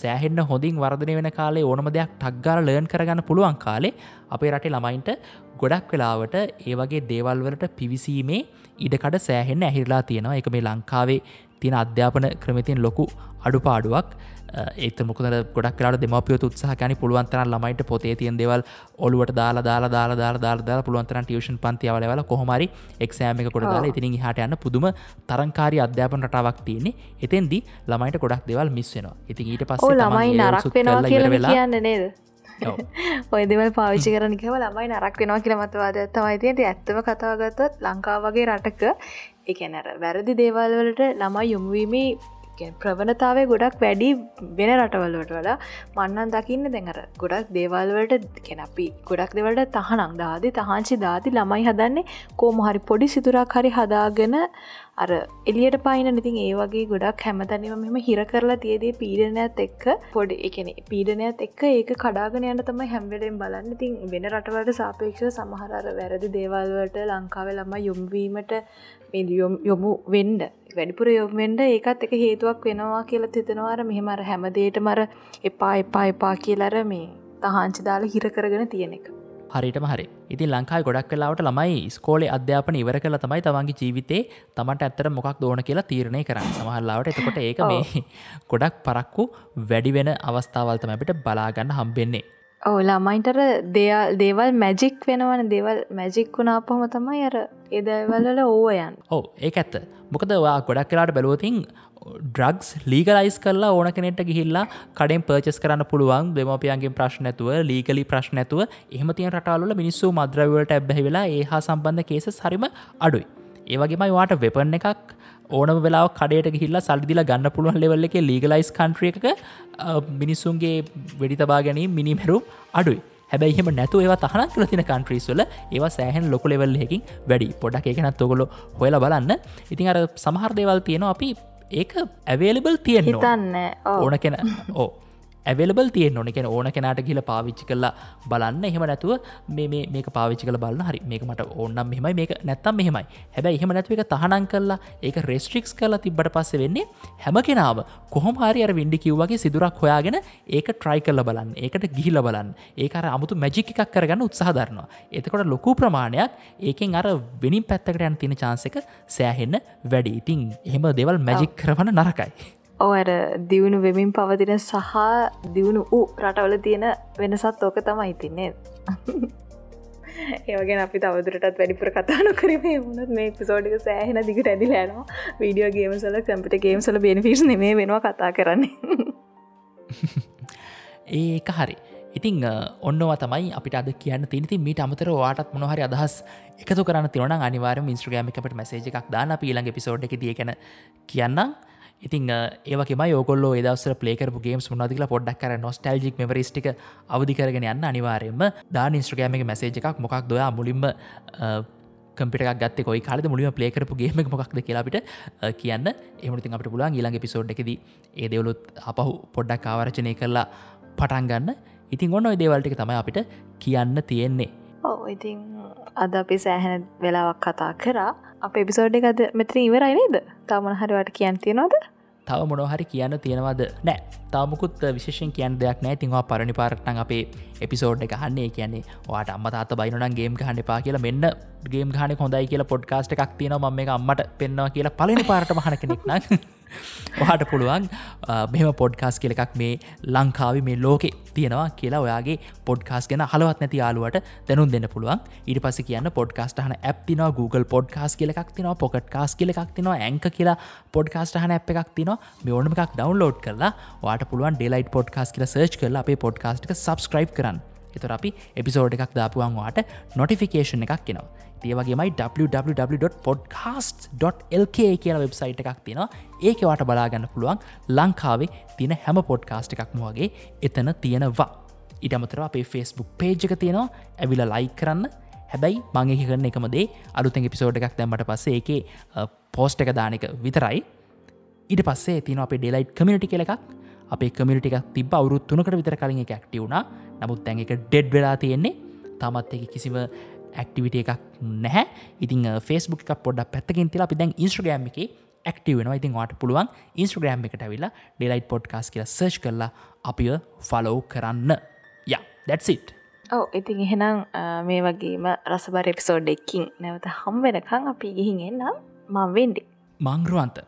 සෑහෙන්න හොඳින් වර්ධනය වෙන කාලේ ඕනම දෙයක් ටක්ගාර ලර්න් කරගන්න පුළුවන් කාලේ අපේ රටේ ළමයින්ට ගොඩක් වෙලාවට ඒ වගේ දේවල්වලට පිවිසීමේ ඉඩකඩ සෑහෙන්න ඇහිරලා තියෙනවා. එක මේ ලංකාවේ තියෙන අධ්‍යාපන ක්‍රමතින් ලොකු අඩුපාඩුවක්. ඒත මොකද ගොඩක් කලාට දෙමපියොත් උත්සාහ කැන පුළුවන්තර ළමයිට පොතේ තියන් දෙවල් ඔලුවට දාලා දාලා දාලා දාලා දාලා දාලා පුළුවන්තර ටියෂන් පන්තිවලවල කොහමරි එක්ෂෑම එක කොට දාලා ඉතින් හට යන්න පුදුම තරංකාරි අධ්‍යාපන රටාවක් තියන්නේ. එතෙන්දි ළමයිට ගොඩක් දෙවල් මිස්සෙනවා ඉතින් ඊට පස්ස <laughs> ළමයි නරක් වෙනවා කියලා කියන්න නේද? ඔය දෙවල් පාවිච්චි කරනකව ළමයි නරක් වෙනවා කියල මතවාද තමයි තියට ඇත්තම කතාවගත්තත් ලංකාව වගේ රටක එකනැර වැරදි දේවල්වලට ළමයි යොමුවීමේ ප්‍රවණතාවය ගොඩක් වැඩි වෙන රටවල්ලට වඩා මන්නන් දකින්න දැඟර ගොඩක් දේවල්වලට කෙනපි ගොඩක් දෙවලට තහනක් දාදි තහංචි දාති ළමයි හදන්නේ කෝමහරි පොඩි සිතුරක් හරි හදාගෙන අර එලියට පයින ඉතින් ඒ වගේ ගොඩක් හැමතැනීම මෙම හිර කරලා තියදී පීඩනයත් එක්ක පොඩි එකන පීඩනයත් එක්ක ඒක කඩාගෙන යන්න තමයි හැම්වෙලෙන් බලන්න. ඉතින් වෙන රටවලට සාපේක්ෂ සමහරර වැරදි දේවල්වලට ලංකාව ළම යොම්වීමට යොමු වෙන්ඩ වැඩිපුර යොම්වෙන්ඩ ඒකත් එක හේතුවක් වෙනවා කියලා තිතනවාර මෙහෙමර හැමදේට මර එපා එපා එපා කියලර මේ තහංචි දාලා හිර කරගෙන තියෙන එක. හරිටම හරි. ඉති ලංකායි ගොඩක් කලාවට ළමයි ස්කෝලේ අධ්‍යාපන ඉවර කළ තමයි තමන්ගේ ජීවිතේ තමට ඇත්තර මොකක් දෝන කියලා තීරණය කරන්න. සමහල්ලාවට එතකොට ඒක මේ ගොඩක් පරක්කු වැඩි වෙන අවස්ථාවල්තම අපිට බලාගන්න හම්බෙන්නේ ඕ ළමයින්ටර දෙයල් දේවල් මැජික් වෙනවන. දෙවල් මැජික් වුණා පහම තමයි අර එදවල්ල ඕයන් ඕ ඒ ඇත්ත. මොකද ඔයා ගොඩක් කලාට බැලුවතින් ඩ්‍රග්ස් ලීගලයිස් කරලා ඕන කෙනෙට ගිහිල්ලා කඩෙන් පර්චස් කරන්න පුළුවන් දෙමපියන්ගේ ප්‍රශ්නැතුව ලීගලි ප්‍රශ්නැතුව එහමතිය රටාලල මිනිස්සු මද්‍රවලට ඇබැහි වෙලා ඒ හා සම්බන්ධ කේස සරිම අඩුයි. ඒවගේමයි වාට වෙපන් එකක් ඕනම වෙලා කඩට ගහිල්ල සල්දිල ගන්න පුළුවන් ලෙවල්ල එක ලීගලයිස් කන්ට්‍රිය එක මිනිස්සුන්ගේ වෙඩි තබා ගැනීම මිනිමෙරුම් අඩුයි. හැබැයිහෙම නැතු ඒවා තහනක් කල තින කන්ට්‍රීස්වල ඒවා සෑහන් ලොක ලෙවල්ලකින් වැඩි. පොඩක් එකනත් ඔගොලො හොයල බලන්න. ඉතින් අර සමහර දේවල් තියෙනවා. අපි ඒක ඇවේලිබල් තියෙන හිතන්න. ඕන කෙන. ඕ ඇවලබල් තියෙන් ඕන. කෙන ඕන කෙනට කියල පාවිච්චි කරලා බලන්න. එහෙම නැතුව මේ මේක පාවිච්චි කල බලන්න. හරි මේක මට ඕන්නම් මෙමයි මේක නැත්තම් මෙහෙමයි. හැබැයි එහෙම නැතිව එක තහනන් කරලා ඒක රෙස්ට්‍රික්ස් කරලා තිබට පස්ස වෙන්නේ හැම කෙනාව කොහොම හරි අර විඩි කිව්වගේ සිදුරක් හොයාගෙන ඒක ට්‍රයි කල්ල බලන්න. ඒකට ගිහිල බලන්න. ඒකර අමුතු මැජික් එකක් කරගන්න උත්සාහධරනවා එතකොට ලොකු ප්‍රමාණයක් ඒකෙන් අර වෙනින් පැත්තකට යන තියෙන චාන්සක සෑහෙන්න වැඩි. ඉතින් එහෙම දෙවල් මැජික් කරවන නරකයි. ඕයට දියුණු වෙමින් පවතින සහ දියුණු වූ රටවල තියෙන වෙනසත් ඕක තමයි ඉතින්නේ <laughs> ඒවගෙන අපි තවදුරටත් වැඩිපුර කතාන කරම වුණත් මේ පිසෝඩික සෑහෙන දිගට ඇදිලෑනවා වීඩියෝ ගේමසල කම්පිට ගේම්සල බෙනිෆිස් නෙමේ වෙනවා කතා කරන්නේ. <laughs> ඒක හරි. ඉතිං ඔන්නවා තමයි අපිට අද කියන්න තිනිති මීට අමතර වාටත් මොහරි අදහස් එකතු කරන්න තිවන අනිවාර මිස්ට්‍රගෑමිකට මැසේජ එකක් දාන පීළඟ පිසෝඩ් එක දිය කැන කියන්නම් ඉතින් ඒවකම යෝකොල්ල දවස පලේකරපු ගේම්ස් මුණදිල පොඩ්ඩක් කර නොස්ටල්ජික් මෙවරිස්ටික අවධිකරගෙන යන්න අනිවාරයෙන්ම. දා ඉන්ස්ට්‍රගෑම මේසේජ එකක් මොකක් දොයා මුලින්ම කම්පිට ගත් කොයි කාලද? මුලිම පලේකරපු ගේම මොක්ද කියලාපිට කියන්න. එමති අපට පුලන් ඊළඟ පිසෝඩ් එකෙද ඒ දෙවලුත් අපහු පොඩ්ඩක් ආවරචනය කරලා පටන් ගන්න. ඉතින් ඔන්න දේවල්ටික තමයි අපිට කියන්න තියෙන්නේ. ඕ ඉතින් අද අපි සෑහැන වෙලාවක් කතා කරා. අප එපිසෝඩ් එකද මෙතන ඉවරයි නේද? තමන හරිවට කියන් තියෙනවද? තව මොනොහරි කියන්න තියෙනවද? නෑ. තාමකුත් විශේෂෙන් කියන් දෙයක් නෑ. තිවා පරණි පාරටන අපේ එපිසෝඩ් එක හන්නේ කියන්නේ වාට අම්ම තාත බයිනන් ගේම් හන්න පා කියලා මෙන්න ගේම් හන හොඳයි කියලා පොඩ්කාස්ට එකක් තියෙන ම මේ අම්මට පෙන්නවා කියලා පලනි පාරට මහන කෙනෙක්න ඔහට පුළුවන් මෙම පොඩ්කාස් කියල එකක් මේ ලංකාව මේ ලෝකෙ තියෙනවා කියලා ඔයාගේ පොඩ්කාස් ගෙන හලවත් නැති යාලුවට දැනුම් දෙන්න පුළුවන්. ඊට පස කියන්න පොඩ්කාස්ට හන ඇප්තින Google පොඩ්කාස් කියල එකක් තිනවා පොකට් කාස් කියල එකක් තිනවා ඇංක කියලා පොඩ්කාස්ට හන ඇ් එකක් තිනවා. මේ ඕනම එකක් ඩවන්ලෝඩ් කරලා වාට පුළුවන් ඩෙලයිට පොඩ්කාස් කියල සර්ච් කරලා අපේ පොඩ්කාස්ට සබස්ක්‍රයිබ් කරන්න. එතර අපි එපිසෝඩ් එකක් දාපුුවන්වාට නොටිෆිකේෂන් එකක් කෙනවා ඒවගේමයි www.podcast.lk කියන වෙබ්සයිට් එකක් තියෙනවා. ඒකවට බලාගන්න පුළුවන් ලංකාවේ තින හැම පොඩ්කාස්ට් එකක්ම වගේ එතන තියෙනවා. ඉටමතර අපේ ෆෙස්බුක් පේජ් එක තියෙනවා. ඇවිල ලයි කරන්න. හැබැයි මංගේ කරන එකමදේ අලුතැන් පිසෝඩ් එකක් දැමට පස්සේ එක පෝස්ට් එක දානක විතරයි. ඉට පස්සේ තින අපේ ඩෙලයිට් කමිනිටි කෙ එකක්. අපේ කමිටික තිබ අවුරුත් තුනකට විතර කලින් එක ඇක්ටවුණ නමුත් තැන් එක ඩෙඩ් වෙලා තියෙන්නේ. තමත් එක කිසිම ඇක්ටිවිට එකක් නැහැ. ඉතින් ෆෙස්බුක් පොඩක් පැත්තකින් තිලා අපි දැන් ඉස්ට්‍රගෑම් එක ඇක්ටව වෙනවා. ඉතින් වාට පුළුවන් ඉන්ස්ට්‍රගෑම් එකට ඇවිල්ලා ඩෙලයිට් පොඩ්කාස් කියලා සර්ච් කරලා අපිය ෆලෝ කරන්න. ය දැට්සිට් ඔව ඉතින් එහෙනම් මේ වගේම රසබර එපිසෝඩ් එක්කින් නැවත හම් වෙනකං අපි ගිහින් එන්නම්. මං වෙන්ඩි මංගරුවන්ත